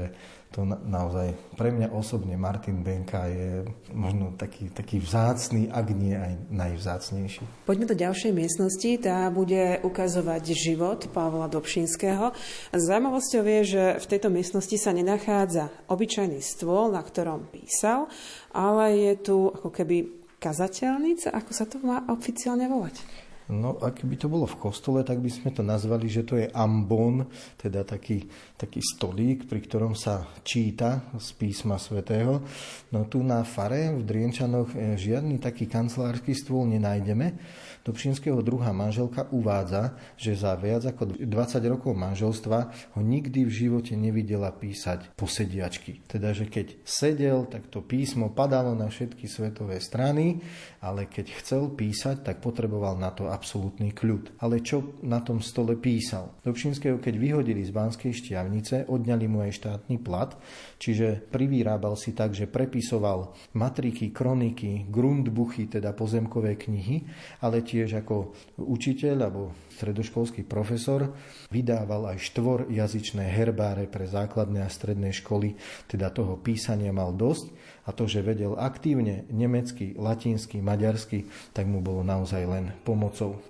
to na, naozaj pre mňa osobne Martin Benka je možno taký, taký vzácný, ak nie aj najvzácnejší. Poďme do ďalšej miestnosti, tá bude ukazovať život Pavla Dobšinského. Zaujímavosťou je, že v tejto miestnosti sa nenachádza obyčajný stôl, na ktorom písal, ale je tu ako keby kazateľnica, ako sa to má oficiálne volať? No, ak by to bolo v kostole, tak by sme to nazvali, že to je ambon, teda taký, taký stolík, pri ktorom sa číta z písma svätého. No tu na fare v Drienčanoch eh, žiadny taký kancelársky stôl nenájdeme, Dobšinského druhá manželka uvádza, že za viac ako 20 rokov manželstva ho nikdy v živote nevidela písať posediačky. Teda, že keď sedel, tak to písmo padalo na všetky svetové strany, ale keď chcel písať, tak potreboval na to absolútny kľud. Ale čo na tom stole písal? Dobšinského, keď vyhodili z Banskej šťavnice, odňali mu aj štátny plat, čiže privyrábal si tak, že prepisoval matriky, kroniky, grundbuchy, teda pozemkové knihy, ale tiež ako učiteľ alebo stredoškolský profesor vydával aj štvor jazyčné herbáre pre základné a stredné školy, teda toho písania mal dosť a to, že vedel aktívne nemecky, latinsky, maďarsky, tak mu bolo naozaj len pomocou.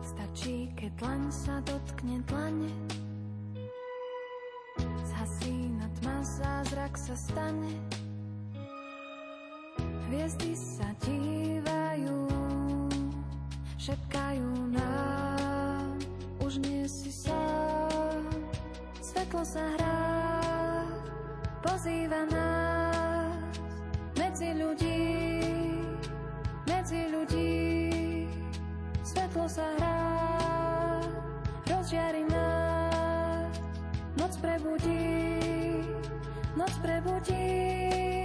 Stačí, keď tlaň sa dotkne tlane zázrak sa stane. Hviezdy sa dívajú Šepkajú nám. Už nie si sám Svetlo sa hrá Pozýva nás. Medzi ľudí Medzi ľudí svetlo sa hrá, rozžiari nás, noc prebudí. Noc prebudí.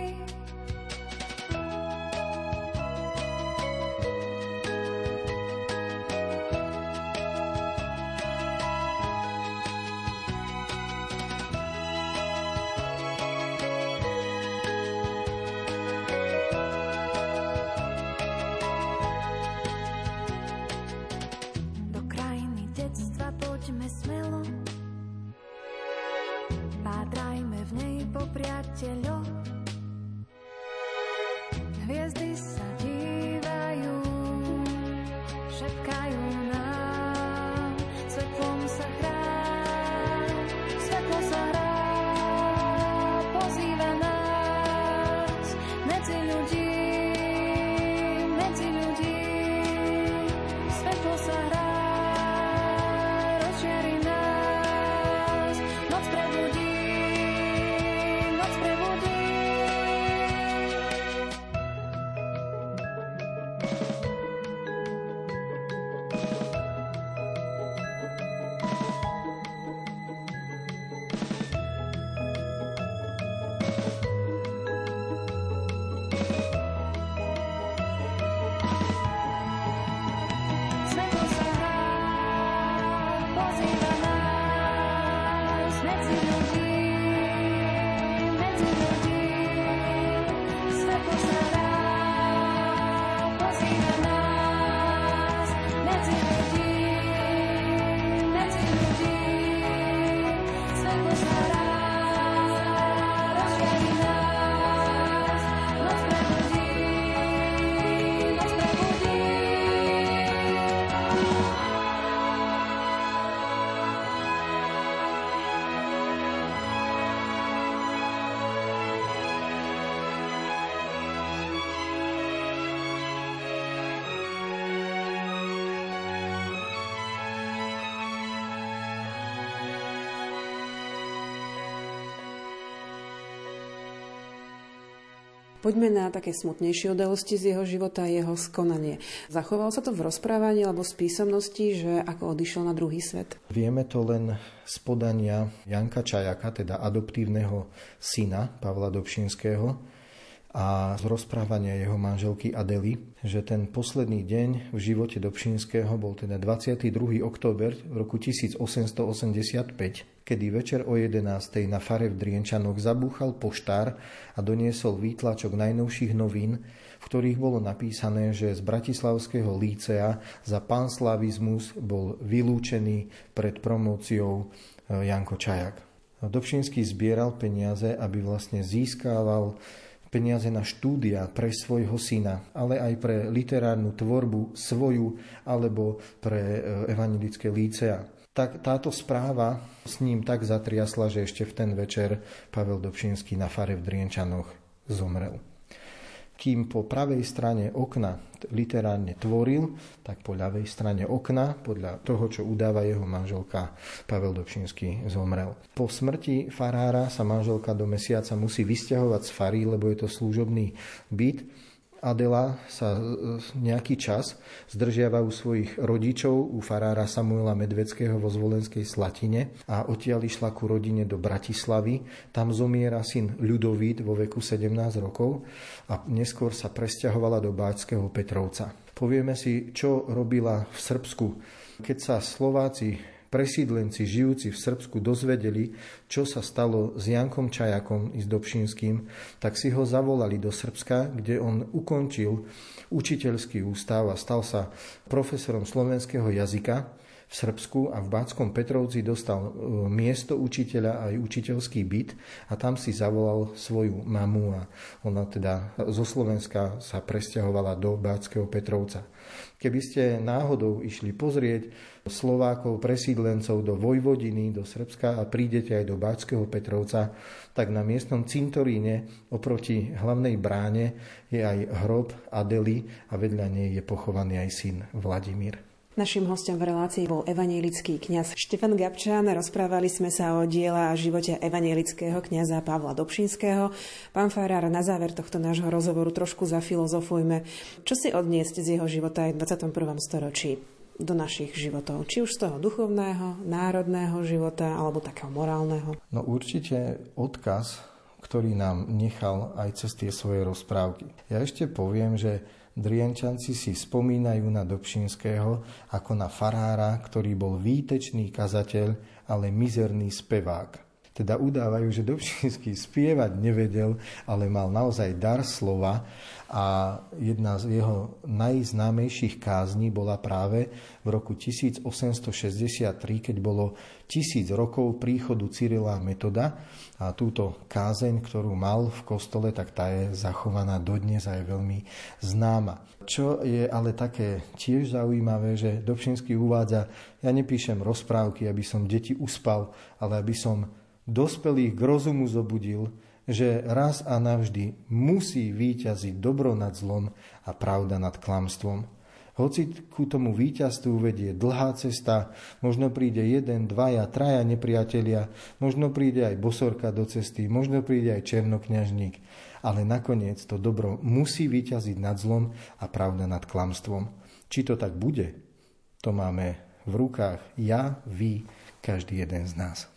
Poďme na také smutnejšie udalosti z jeho života a jeho skonanie. Zachoval sa to v rozprávaní alebo z písomnosti, že ako odišiel na druhý svet? Vieme to len z podania Janka Čajaka, teda adoptívneho syna Pavla Dobšinského, a z rozprávania jeho manželky Adely, že ten posledný deň v živote Dobšinského bol teda 22. október v roku 1885, kedy večer o 11. na fare v Drienčanoch zabúchal poštár a doniesol výtlačok najnovších novín, v ktorých bolo napísané, že z Bratislavského lícea za panslavizmus bol vylúčený pred promóciou e, Janko Čajak. Dobšinský zbieral peniaze, aby vlastne získával peniaze na štúdia pre svojho syna, ale aj pre literárnu tvorbu svoju alebo pre e, evangelické lícea. Tak táto správa s ním tak zatriasla, že ešte v ten večer Pavel Dobšinský na fare v Drienčanoch zomrel kým po pravej strane okna literárne tvoril, tak po ľavej strane okna, podľa toho, čo udáva jeho manželka, Pavel Dobšinský zomrel. Po smrti farára sa manželka do mesiaca musí vysťahovať z fary, lebo je to služobný byt Adela sa e, nejaký čas zdržiava u svojich rodičov, u farára Samuela Medveckého vo Zvolenskej Slatine a odtiaľ išla ku rodine do Bratislavy. Tam zomiera syn Ľudovít vo veku 17 rokov a neskôr sa presťahovala do Báčského Petrovca. Povieme si, čo robila v Srbsku. Keď sa Slováci presídlenci žijúci v Srbsku dozvedeli, čo sa stalo s Jankom Čajakom i s Dobšinským, tak si ho zavolali do Srbska, kde on ukončil učiteľský ústav a stal sa profesorom slovenského jazyka v Srbsku a v Bátskom Petrovci dostal e, miesto učiteľa aj učiteľský byt a tam si zavolal svoju mamu a ona teda zo Slovenska sa presťahovala do Bátskeho Petrovca. Keby ste náhodou išli pozrieť Slovákov, presídlencov do Vojvodiny, do Srbska a prídete aj do Bátskeho Petrovca, tak na miestnom cintoríne oproti hlavnej bráne je aj hrob Adely a vedľa nej je pochovaný aj syn Vladimír. Našim hostom v relácii bol evanielický kňaz Štefan Gabčan. Rozprávali sme sa o diela a živote evanielického kňaza Pavla Dobšinského. Pán Farár, na záver tohto nášho rozhovoru trošku zafilozofujme. Čo si odniesť z jeho života aj v 21. storočí do našich životov? Či už z toho duchovného, národného života alebo takého morálneho? No určite odkaz, ktorý nám nechal aj cez tie svoje rozprávky. Ja ešte poviem, že Drienčanci si spomínajú na Dobšinského ako na farára, ktorý bol výtečný kazateľ, ale mizerný spevák. Teda udávajú, že Dobšinský spievať nevedel, ale mal naozaj dar slova a jedna z jeho najznámejších kázní bola práve v roku 1863, keď bolo tisíc rokov príchodu Cyrila Metoda a túto kázeň, ktorú mal v kostole, tak tá je zachovaná dodnes a je veľmi známa. Čo je ale také tiež zaujímavé, že Dobšinský uvádza, ja nepíšem rozprávky, aby som deti uspal, ale aby som dospelých k rozumu zobudil, že raz a navždy musí výťaziť dobro nad zlom a pravda nad klamstvom. Hoci ku tomu víťazstvu vedie dlhá cesta, možno príde jeden, dvaja, traja nepriatelia, možno príde aj bosorka do cesty, možno príde aj černokňažník, ale nakoniec to dobro musí vyťaziť nad zlom a pravda nad klamstvom. Či to tak bude, to máme v rukách ja, vy, každý jeden z nás.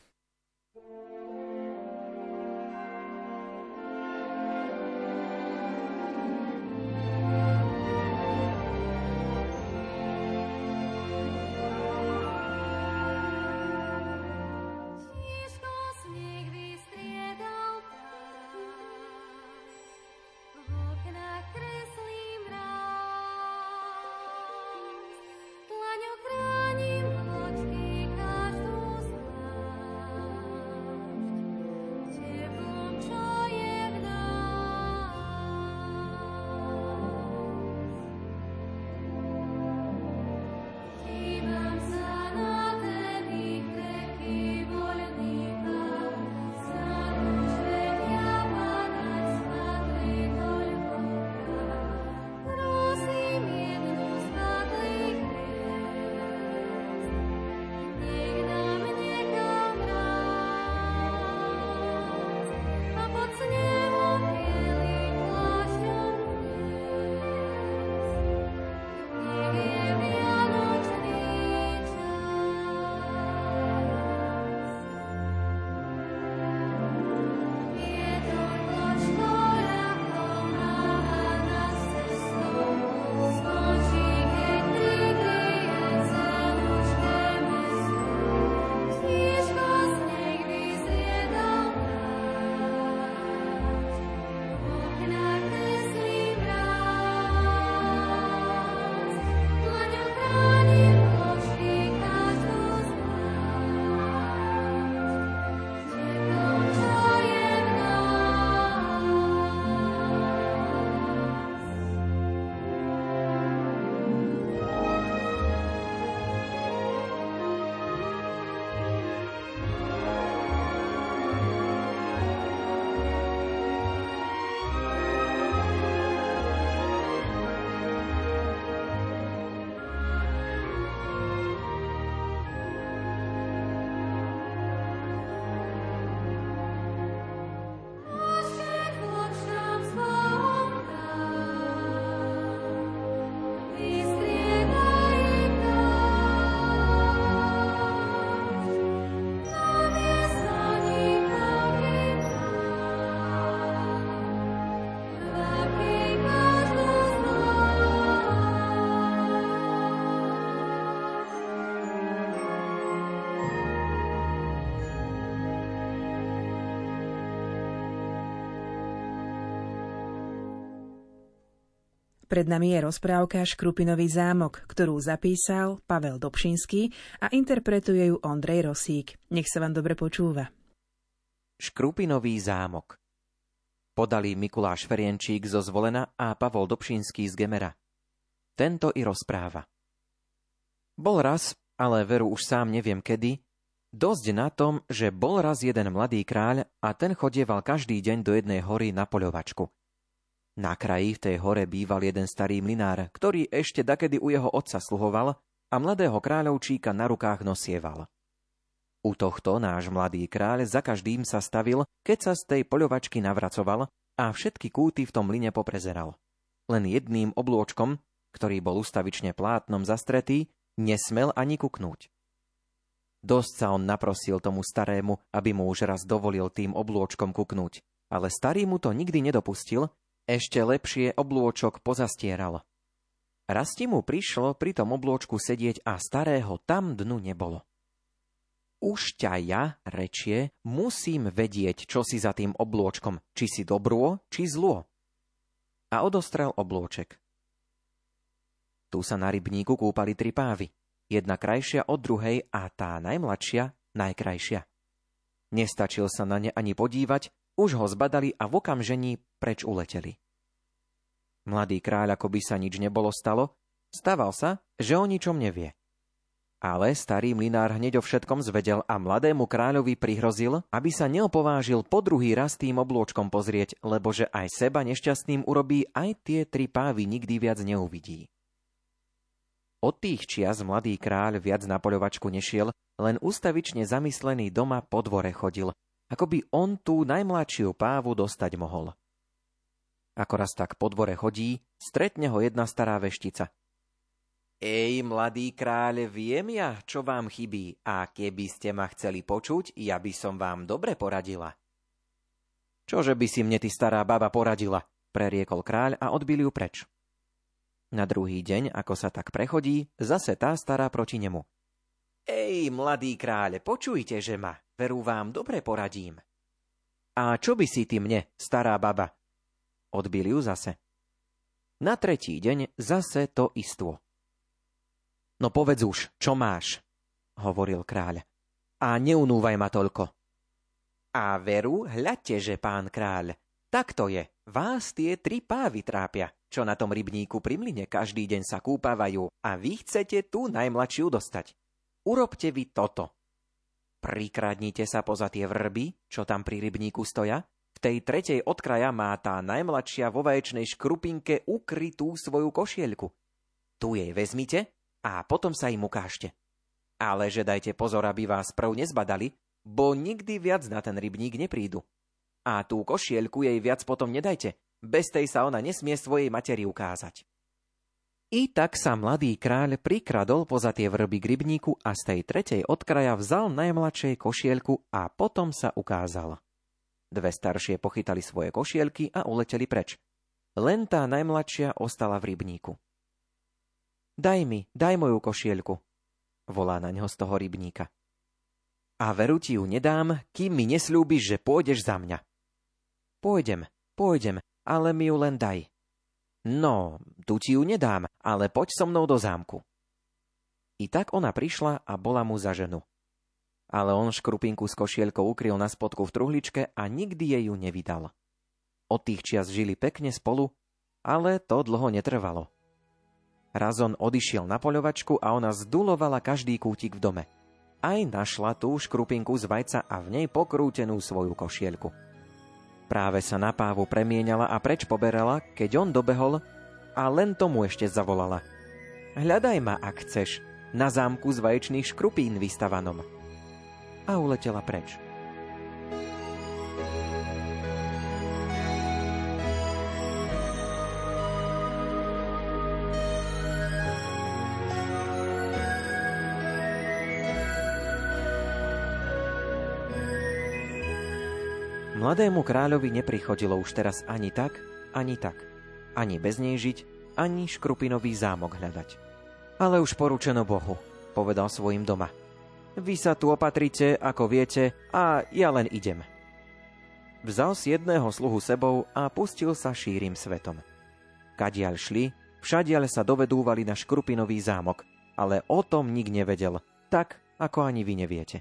Pred nami je rozprávka Škrupinový zámok, ktorú zapísal Pavel Dobšinský a interpretuje ju Ondrej Rosík. Nech sa vám dobre počúva. Škrupinový zámok Podali Mikuláš Ferienčík zo Zvolena a Pavol Dobšinský z Gemera. Tento i rozpráva. Bol raz, ale veru už sám neviem kedy, dosť na tom, že bol raz jeden mladý kráľ a ten chodieval každý deň do jednej hory na poľovačku – na kraji v tej hore býval jeden starý mlinár, ktorý ešte dakedy u jeho otca sluhoval a mladého kráľovčíka na rukách nosieval. U tohto náš mladý kráľ za každým sa stavil, keď sa z tej poľovačky navracoval a všetky kúty v tom mline poprezeral. Len jedným oblôčkom, ktorý bol ustavične plátnom zastretý, nesmel ani kuknúť. Dosť sa on naprosil tomu starému, aby mu už raz dovolil tým oblôčkom kuknúť, ale starý mu to nikdy nedopustil ešte lepšie oblôčok pozastieral. Rasti mu prišlo pri tom oblôčku sedieť a starého tam dnu nebolo. Už ťa ja, rečie, musím vedieť, čo si za tým oblôčkom, či si dobrô, či zlo. A odostrel oblôček. Tu sa na rybníku kúpali tri pávy. Jedna krajšia od druhej a tá najmladšia najkrajšia. Nestačil sa na ne ani podívať, už ho zbadali a v okamžení preč uleteli. Mladý kráľ, ako by sa nič nebolo stalo, stával sa, že o ničom nevie. Ale starý mlinár hneď o všetkom zvedel a mladému kráľovi prihrozil, aby sa neopovážil po druhý raz tým oblôčkom pozrieť, lebo že aj seba nešťastným urobí, aj tie tri pávy nikdy viac neuvidí. Od tých čias mladý kráľ viac na poľovačku nešiel, len ustavične zamyslený doma po dvore chodil ako by on tú najmladšiu pávu dostať mohol. Ako raz tak po dvore chodí, stretne ho jedna stará veštica. Ej, mladý kráľ, viem ja, čo vám chybí a keby ste ma chceli počuť, ja by som vám dobre poradila. Čože by si mne ty stará baba poradila, preriekol kráľ a odbil ju preč. Na druhý deň, ako sa tak prechodí, zase tá stará proti nemu. Ej, mladý kráľ, počujte, že ma, veru vám dobre poradím. A čo by si ty mne, stará baba? Odbil ju zase. Na tretí deň zase to istvo. No povedz už, čo máš, hovoril kráľ. A neunúvaj ma toľko. A veru, hľadte, že pán kráľ, tak to je, vás tie tri pávy trápia, čo na tom rybníku pri mline každý deň sa kúpavajú a vy chcete tú najmladšiu dostať. Urobte vy toto. Prikradnite sa poza tie vrby, čo tam pri rybníku stoja. V tej tretej od kraja má tá najmladšia vo vaječnej škrupinke ukrytú svoju košielku. Tu jej vezmite a potom sa im ukážte. Ale že dajte pozor, aby vás prv nezbadali, bo nikdy viac na ten rybník neprídu. A tú košielku jej viac potom nedajte, bez tej sa ona nesmie svojej materi ukázať. I tak sa mladý kráľ prikradol poza tie vrby k rybníku a z tej tretej od kraja vzal najmladšej košielku a potom sa ukázal. Dve staršie pochytali svoje košielky a uleteli preč. Len tá najmladšia ostala v rybníku. Daj mi, daj moju košielku, volá na ňo z toho rybníka. A veru ti ju nedám, kým mi nesľúbiš, že pôjdeš za mňa. Pôjdem, pôjdem, ale mi ju len daj, No, tu ti ju nedám, ale poď so mnou do zámku. I tak ona prišla a bola mu za ženu. Ale on škrupinku s košielkou ukryl na spodku v truhličke a nikdy jej ju nevydal. Od tých čias žili pekne spolu, ale to dlho netrvalo. Raz on odišiel na poľovačku a ona zdulovala každý kútik v dome. Aj našla tú škrupinku z vajca a v nej pokrútenú svoju košielku. Práve sa na pávu premienala a preč poberala, keď on dobehol a len tomu ešte zavolala. Hľadaj ma, ak chceš, na zámku z vaječných škrupín vystavanom. A uletela preč. Mladému kráľovi neprichodilo už teraz ani tak, ani tak. Ani bez nej žiť, ani škrupinový zámok hľadať. Ale už poručeno Bohu, povedal svojim doma. Vy sa tu opatrite, ako viete, a ja len idem. Vzal si jedného sluhu sebou a pustil sa šírim svetom. Kadiaľ šli, všadiaľ sa dovedúvali na Škrupinový zámok, ale o tom nik nevedel, tak ako ani vy neviete.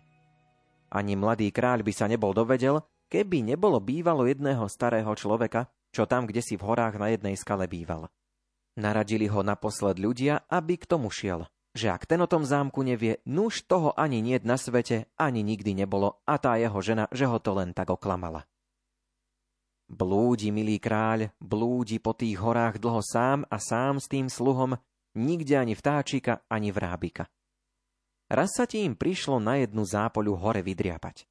Ani mladý kráľ by sa nebol dovedel, keby nebolo bývalo jedného starého človeka, čo tam kde si v horách na jednej skale býval. Naradili ho naposled ľudia, aby k tomu šiel, že ak ten o tom zámku nevie, nuž toho ani niet na svete, ani nikdy nebolo a tá jeho žena, že ho to len tak oklamala. Blúdi, milý kráľ, blúdi po tých horách dlho sám a sám s tým sluhom, nikde ani vtáčika, ani vrábika. Raz sa ti im prišlo na jednu zápoľu hore vydriapať.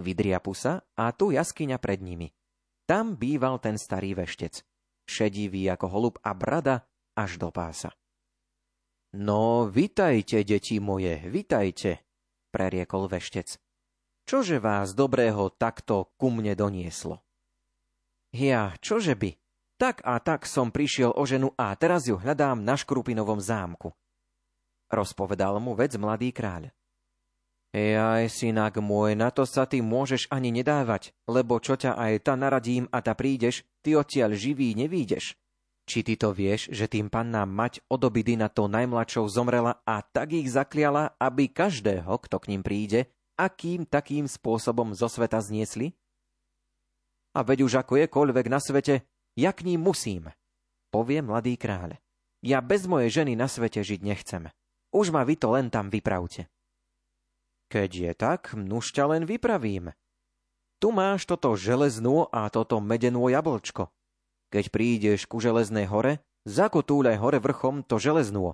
Vydriapu sa a tu jaskyňa pred nimi. Tam býval ten starý veštec. Šedivý ako holub a brada až do pása. No, vitajte, deti moje, vitajte, preriekol veštec. Čože vás dobrého takto ku mne donieslo? Ja, čože by? Tak a tak som prišiel o ženu a teraz ju hľadám na Škrupinovom zámku. Rozpovedal mu vec mladý kráľ. Jaj, synak môj, na to sa ty môžeš ani nedávať, lebo čo ťa aj ta naradím a ta prídeš, ty odtiaľ živý nevídeš. Či ty to vieš, že tým panná mať od obidy na to najmladšou zomrela a tak ich zakliala, aby každého, kto k ním príde, akým takým spôsobom zo sveta zniesli? A veď už ako jekoľvek na svete, ja k ním musím, povie mladý kráľ. Ja bez mojej ženy na svete žiť nechcem. Už ma vy to len tam vypravte. Keď je tak, nuž ťa len vypravím. Tu máš toto železnú a toto medenú jablčko. Keď prídeš ku železnej hore, zakotúľaj hore vrchom to železnú.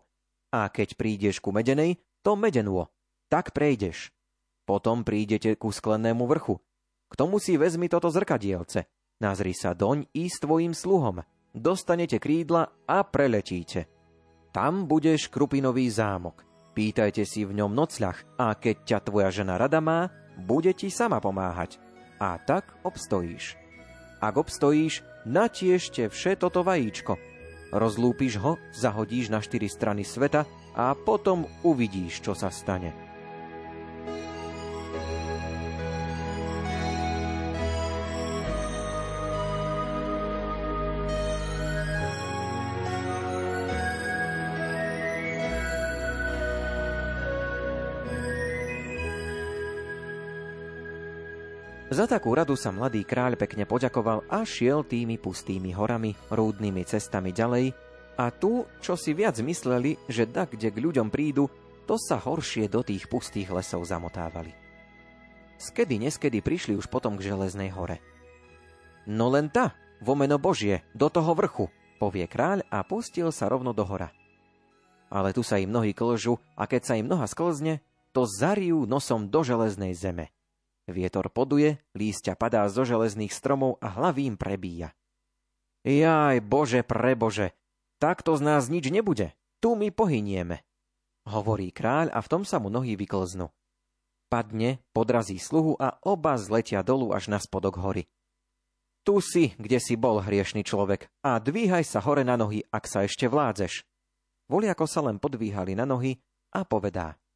A keď prídeš ku medenej, to medenú. Tak prejdeš. Potom prídete ku sklenému vrchu. K tomu si vezmi toto zrkadielce. Nazri sa doň i s tvojim sluhom. Dostanete krídla a preletíte. Tam budeš Krupinový zámok. Pýtajte si v ňom nocľah a keď ťa tvoja žena rada má, bude ti sama pomáhať. A tak obstojíš. Ak obstojíš, natiešte vše toto vajíčko. Rozlúpiš ho, zahodíš na štyri strany sveta a potom uvidíš, čo sa stane. Za takú radu sa mladý kráľ pekne poďakoval a šiel tými pustými horami, rúdnymi cestami ďalej a tu, čo si viac mysleli, že tak, kde k ľuďom prídu, to sa horšie do tých pustých lesov zamotávali. Skedy neskedy prišli už potom k železnej hore. No len ta, vo meno Božie, do toho vrchu, povie kráľ a pustil sa rovno do hora. Ale tu sa im nohy klžu a keď sa im noha sklzne, to zarijú nosom do železnej zeme – Vietor poduje, lístia padá zo železných stromov a hlavy im prebíja. Jaj, bože, prebože, takto z nás nič nebude, tu my pohynieme, hovorí kráľ a v tom sa mu nohy vyklznú. Padne, podrazí sluhu a oba zletia dolu až na spodok hory. Tu si, kde si bol, hriešný človek, a dvíhaj sa hore na nohy, ak sa ešte vládzeš. Voliako sa len podvíhali na nohy a povedá –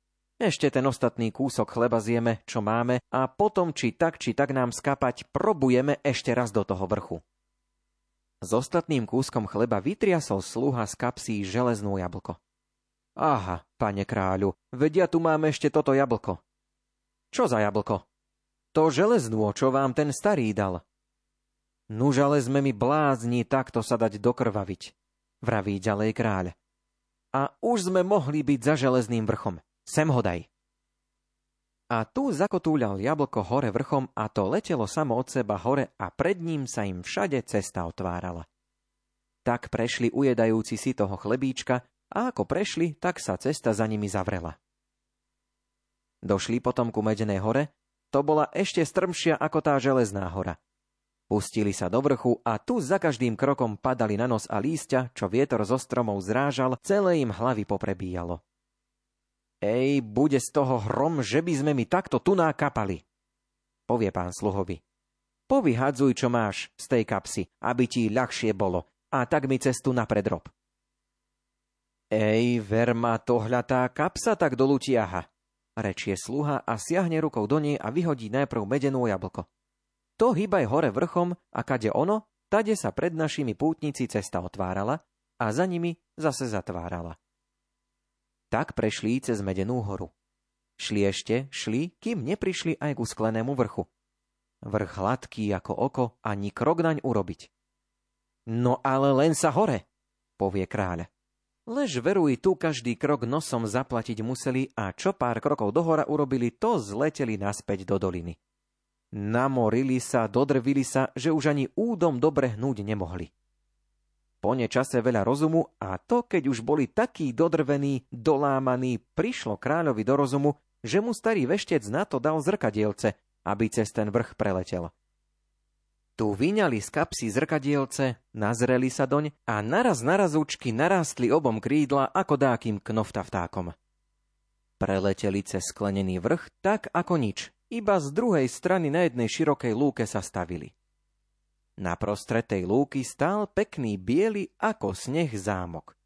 ešte ten ostatný kúsok chleba zjeme, čo máme, a potom či tak, či tak nám skapať, probujeme ešte raz do toho vrchu. S ostatným kúskom chleba vytriasol sluha z kapsí železnú jablko. Aha, pane kráľu, vedia tu máme ešte toto jablko. Čo za jablko? To železnú, čo vám ten starý dal. Nuž ale sme mi blázni takto sa dať dokrvaviť, vraví ďalej kráľ. A už sme mohli byť za železným vrchom. Sem ho daj. A tu zakotúľal jablko hore vrchom a to letelo samo od seba hore a pred ním sa im všade cesta otvárala. Tak prešli ujedajúci si toho chlebíčka a ako prešli, tak sa cesta za nimi zavrela. Došli potom ku Medenej hore, to bola ešte strmšia ako tá železná hora. Pustili sa do vrchu a tu za každým krokom padali na nos a lístia, čo vietor zo stromov zrážal, celé im hlavy poprebíjalo. Ej, bude z toho hrom, že by sme mi takto tu nákapali. Povie pán sluhovi. Povyhadzuj, čo máš z tej kapsy, aby ti ľahšie bolo, a tak mi cestu na predrob. Ej, ver ma tohľatá kapsa tak dolu tiaha, rečie sluha a siahne rukou do nej a vyhodí najprv medenú jablko. To hýbaj hore vrchom a kade ono, tade sa pred našimi pútnici cesta otvárala a za nimi zase zatvárala. Tak prešli cez Medenú horu. Šli ešte, šli, kým neprišli aj ku sklenému vrchu. Vrch hladký ako oko, ani krok naň urobiť. No ale len sa hore, povie kráľ. Lež veruj, tu každý krok nosom zaplatiť museli a čo pár krokov dohora urobili, to zleteli naspäť do doliny. Namorili sa, dodrvili sa, že už ani údom dobre hnúť nemohli. Po nečase veľa rozumu a to, keď už boli takí dodrvení, dolámaní, prišlo kráľovi do rozumu, že mu starý veštec na to dal zrkadielce, aby cez ten vrch preletel. Tu vyňali z kapsy zrkadielce, nazreli sa doň a naraz narazúčky narástli obom krídla ako dákým knofta vtákom. Preleteli cez sklenený vrch tak ako nič, iba z druhej strany na jednej širokej lúke sa stavili. Na prostred tej lúky stál pekný biely ako sneh zámok.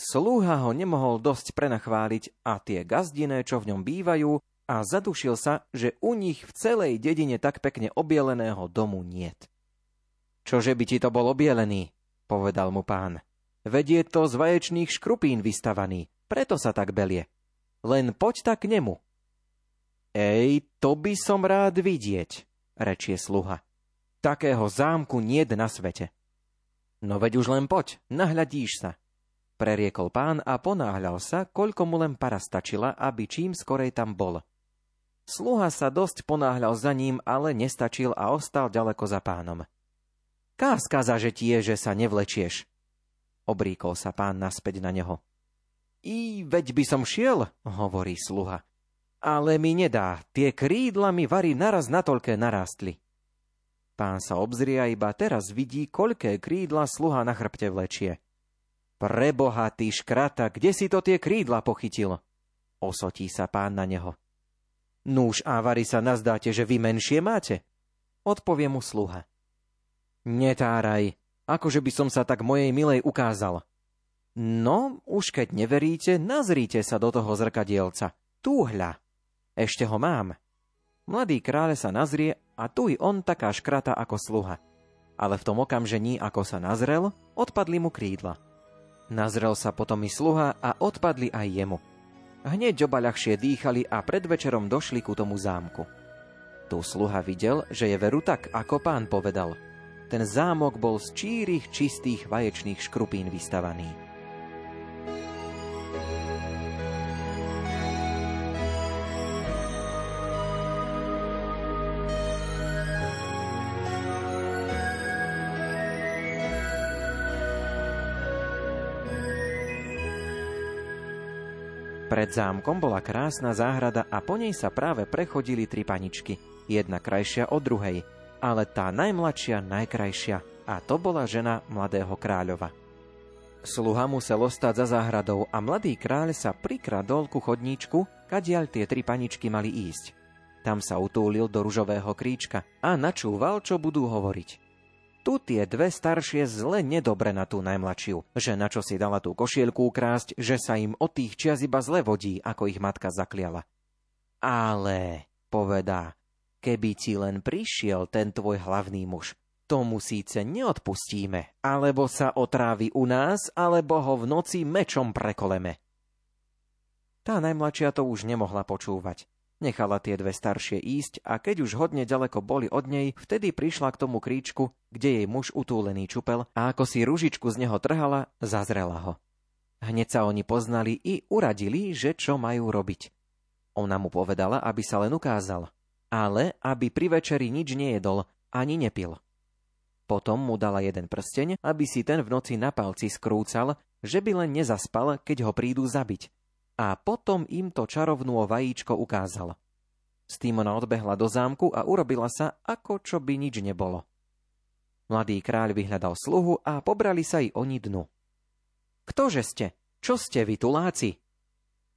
Slúha ho nemohol dosť prenachváliť a tie gazdiné, čo v ňom bývajú, a zadušil sa, že u nich v celej dedine tak pekne obieleného domu niet. Čože by ti to bol obielený, povedal mu pán. Veď je to z vaječných škrupín vystavaný, preto sa tak belie. Len poď tak k nemu. Ej, to by som rád vidieť, rečie sluha. Takého zámku niet na svete. No veď už len poď, nahľadíš sa. Preriekol pán a ponáhľal sa, koľko mu len para stačila, aby čím skorej tam bol. Sluha sa dosť ponáhľal za ním, ale nestačil a ostal ďaleko za pánom. Ká skaza, že ti že sa nevlečieš? Obríkol sa pán naspäť na neho. I veď by som šiel, hovorí sluha. Ale mi nedá, tie krídla mi vary naraz natolké narástli. Pán sa obzrie a iba teraz vidí, koľké krídla sluha na chrbte vlečie. Preboha, ty škrata, kde si to tie krídla pochytil? Osotí sa pán na neho. Núž, Ávary sa nazdáte, že vy menšie máte? Odpovie mu sluha. Netáraj, akože by som sa tak mojej milej ukázal. No, už keď neveríte, nazrite sa do toho zrkadielca. Túhľa. Ešte ho mám. Mladý kráľ sa nazrie a tu i on taká škrata ako sluha. Ale v tom okamžení, ako sa nazrel, odpadli mu krídla. Nazrel sa potom i sluha a odpadli aj jemu. Hneď oba ľahšie dýchali a pred večerom došli ku tomu zámku. Tu sluha videl, že je veru tak, ako pán povedal. Ten zámok bol z čírých, čistých vaječných škrupín vystavaný. Pred zámkom bola krásna záhrada a po nej sa práve prechodili tri paničky, jedna krajšia od druhej, ale tá najmladšia najkrajšia a to bola žena mladého kráľova. Sluha musel ostať za záhradou a mladý kráľ sa prikradol ku chodníčku, kadiaľ tie tri paničky mali ísť. Tam sa utúlil do ružového kríčka a načúval, čo budú hovoriť. Tu tie dve staršie zle nedobre na tú najmladšiu, že na čo si dala tú košielku ukrásť, že sa im od tých čias iba zle vodí, ako ich matka zakliala. Ale, povedá, keby ti len prišiel ten tvoj hlavný muž, tomu síce neodpustíme, alebo sa otrávi u nás, alebo ho v noci mečom prekoleme. Tá najmladšia to už nemohla počúvať. Nechala tie dve staršie ísť a keď už hodne ďaleko boli od nej, vtedy prišla k tomu kríčku, kde jej muž utúlený čupel a ako si ružičku z neho trhala, zazrela ho. Hneď sa oni poznali i uradili, že čo majú robiť. Ona mu povedala, aby sa len ukázal, ale aby pri večeri nič nejedol ani nepil. Potom mu dala jeden prsteň, aby si ten v noci na palci skrúcal, že by len nezaspal, keď ho prídu zabiť a potom im to čarovnú vajíčko ukázal. S tým ona odbehla do zámku a urobila sa, ako čo by nič nebolo. Mladý kráľ vyhľadal sluhu a pobrali sa i oni dnu. Ktože ste? Čo ste vy, tuláci?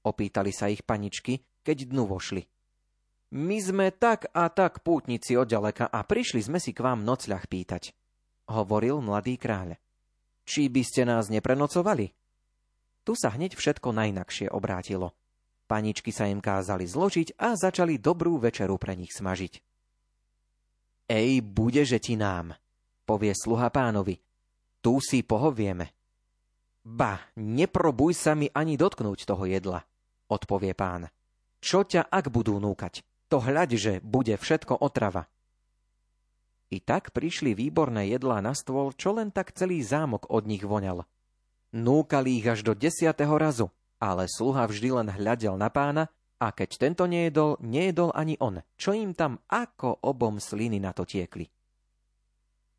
Opýtali sa ich paničky, keď dnu vošli. My sme tak a tak pútnici odďaleka a prišli sme si k vám nocľah pýtať, hovoril mladý kráľ. Či by ste nás neprenocovali? Tu sa hneď všetko najnakšie obrátilo. Paničky sa im kázali zložiť a začali dobrú večeru pre nich smažiť. Ej, bude, že ti nám, povie sluha pánovi. Tu si pohovieme. Ba, neprobuj sa mi ani dotknúť toho jedla, odpovie pán. Čo ťa ak budú núkať? To hľaď, že bude všetko otrava. I tak prišli výborné jedlá na stôl, čo len tak celý zámok od nich voňal. Núkali ich až do desiatého razu, ale sluha vždy len hľadel na pána a keď tento nejedol, nejedol ani on, čo im tam ako obom sliny na to tiekli.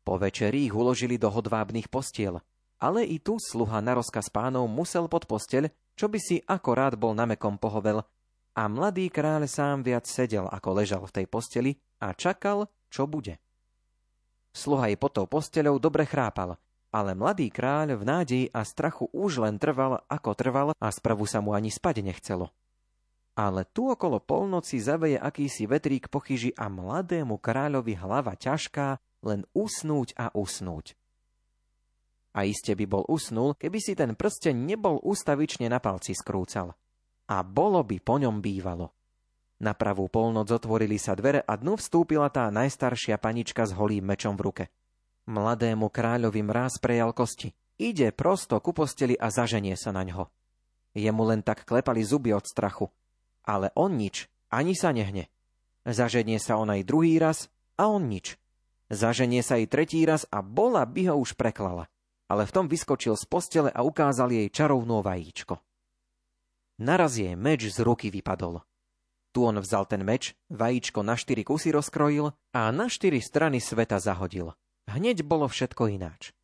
Po večeri ich uložili do hodvábnych postiel, ale i tu sluha na rozkaz pánov musel pod posteľ, čo by si akorát bol na mekom pohovel, a mladý kráľ sám viac sedel, ako ležal v tej posteli a čakal, čo bude. Sluha i pod tou posteľou dobre chrápal, ale mladý kráľ v nádeji a strachu už len trval, ako trval a spravu sa mu ani spať nechcelo ale tu okolo polnoci zaveje akýsi vetrík pochyži a mladému kráľovi hlava ťažká, len usnúť a usnúť. A iste by bol usnul, keby si ten prsteň nebol ustavične na palci skrúcal. A bolo by po ňom bývalo. Na pravú polnoc otvorili sa dvere a dnu vstúpila tá najstaršia panička s holým mečom v ruke. Mladému kráľovi mráz prejal kosti. Ide prosto ku posteli a zaženie sa na ňo. Jemu len tak klepali zuby od strachu ale on nič, ani sa nehne. Zaženie sa on aj druhý raz a on nič. Zaženie sa aj tretí raz a bola by ho už preklala. Ale v tom vyskočil z postele a ukázal jej čarovnú vajíčko. Naraz jej meč z ruky vypadol. Tu on vzal ten meč, vajíčko na štyri kusy rozkrojil a na štyri strany sveta zahodil. Hneď bolo všetko ináč.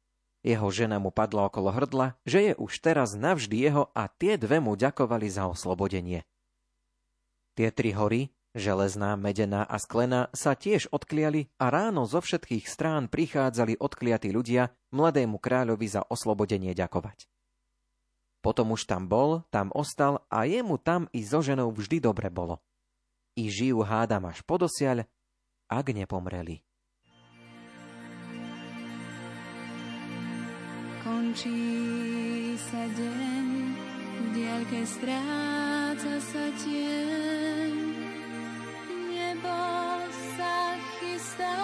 Jeho žena mu padla okolo hrdla, že je už teraz navždy jeho a tie dve mu ďakovali za oslobodenie. Tie tri hory, železná, medená a sklená, sa tiež odkliali a ráno zo všetkých strán prichádzali odkliatí ľudia mladému kráľovi za oslobodenie ďakovať. Potom už tam bol, tam ostal a jemu tam i so ženou vždy dobre bolo. I žijú hádam až podosiaľ, ak nepomreli. Končí sa deň, v diaľke stráca sa tieň. Nebo sa chystá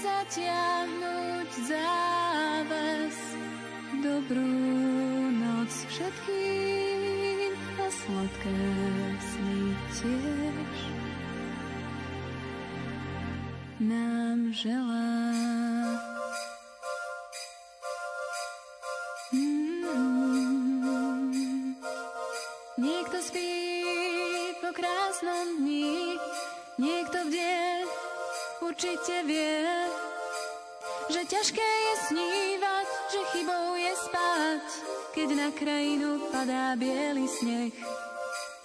zatiahnuť záves. Dobrú noc všetkým a sladké sny tiež. Nám želá. Určite vie, že ťažké je snívať, že chybou je spať, keď na krajinu padá biely sneh.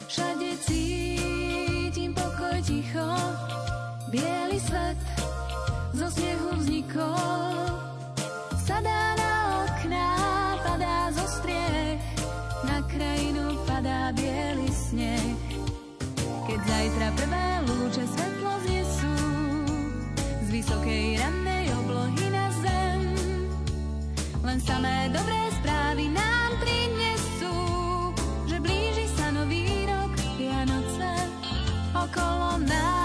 Všade cítim pokoj ticho, biely svet zo snehu vznikol. Sadá na okná, padá zo striech, na krajinu padá biely sneh. Keď zajtra prvé lúče znesú, vysokej rannej oblohy na zem. Len samé dobré správy nám prinesú, že blíži sa nový rok Vianoce okolo nás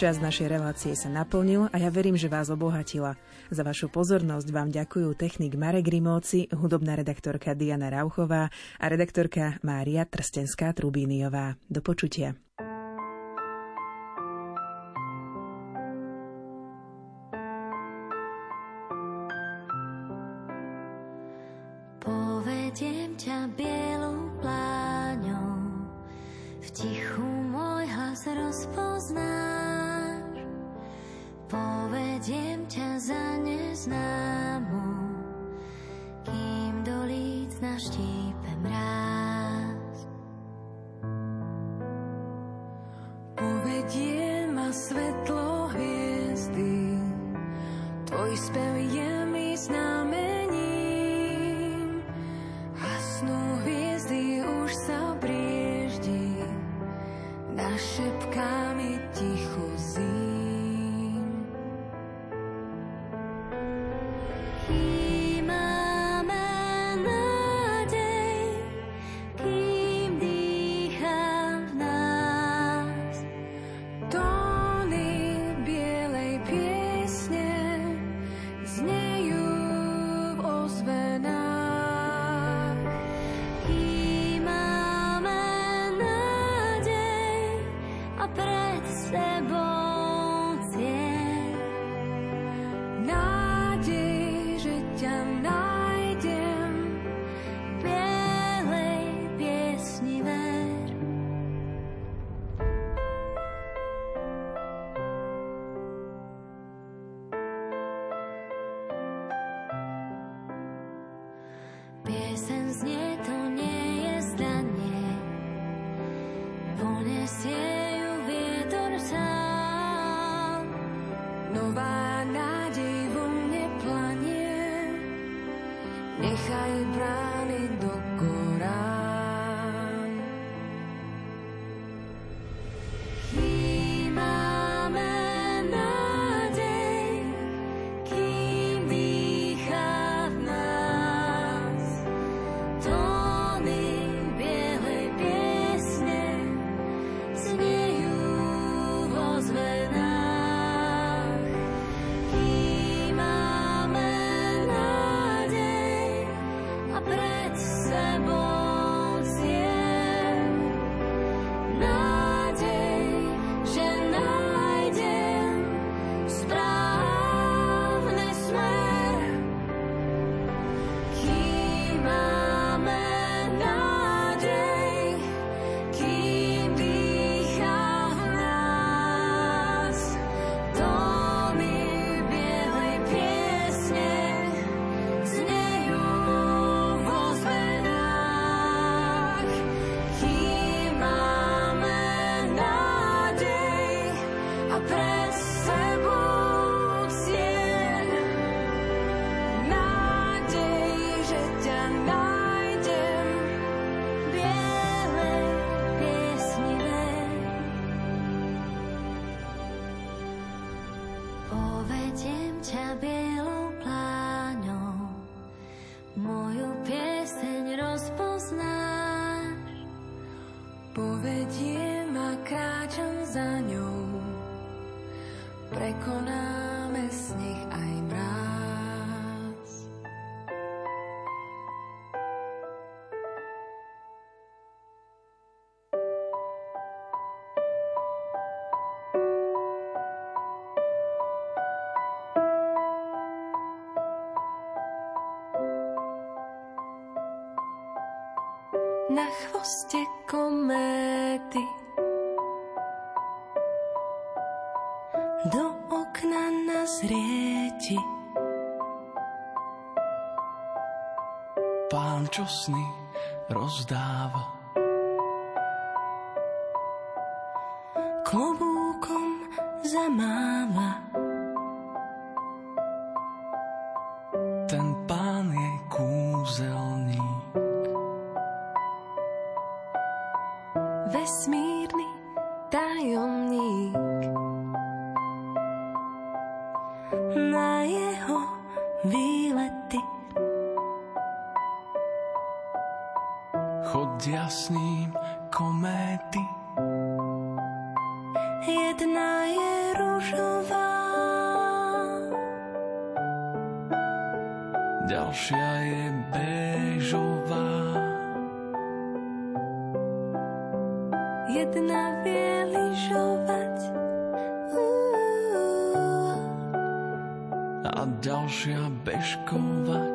Čas našej relácie sa naplnil a ja verím, že vás obohatila. Za vašu pozornosť vám ďakujú technik Marek Rimóci, hudobná redaktorka Diana Rauchová a redaktorka Mária Trstenská-Trubíniová. Do počutia. Na kométy. Do okna nazrieti. Pán čo sny rozdáva. Klobu chod jasným kométy. Jedna je rúžová, ďalšia je béžová. Jedna vie lyžovať a ďalšia bežkovať.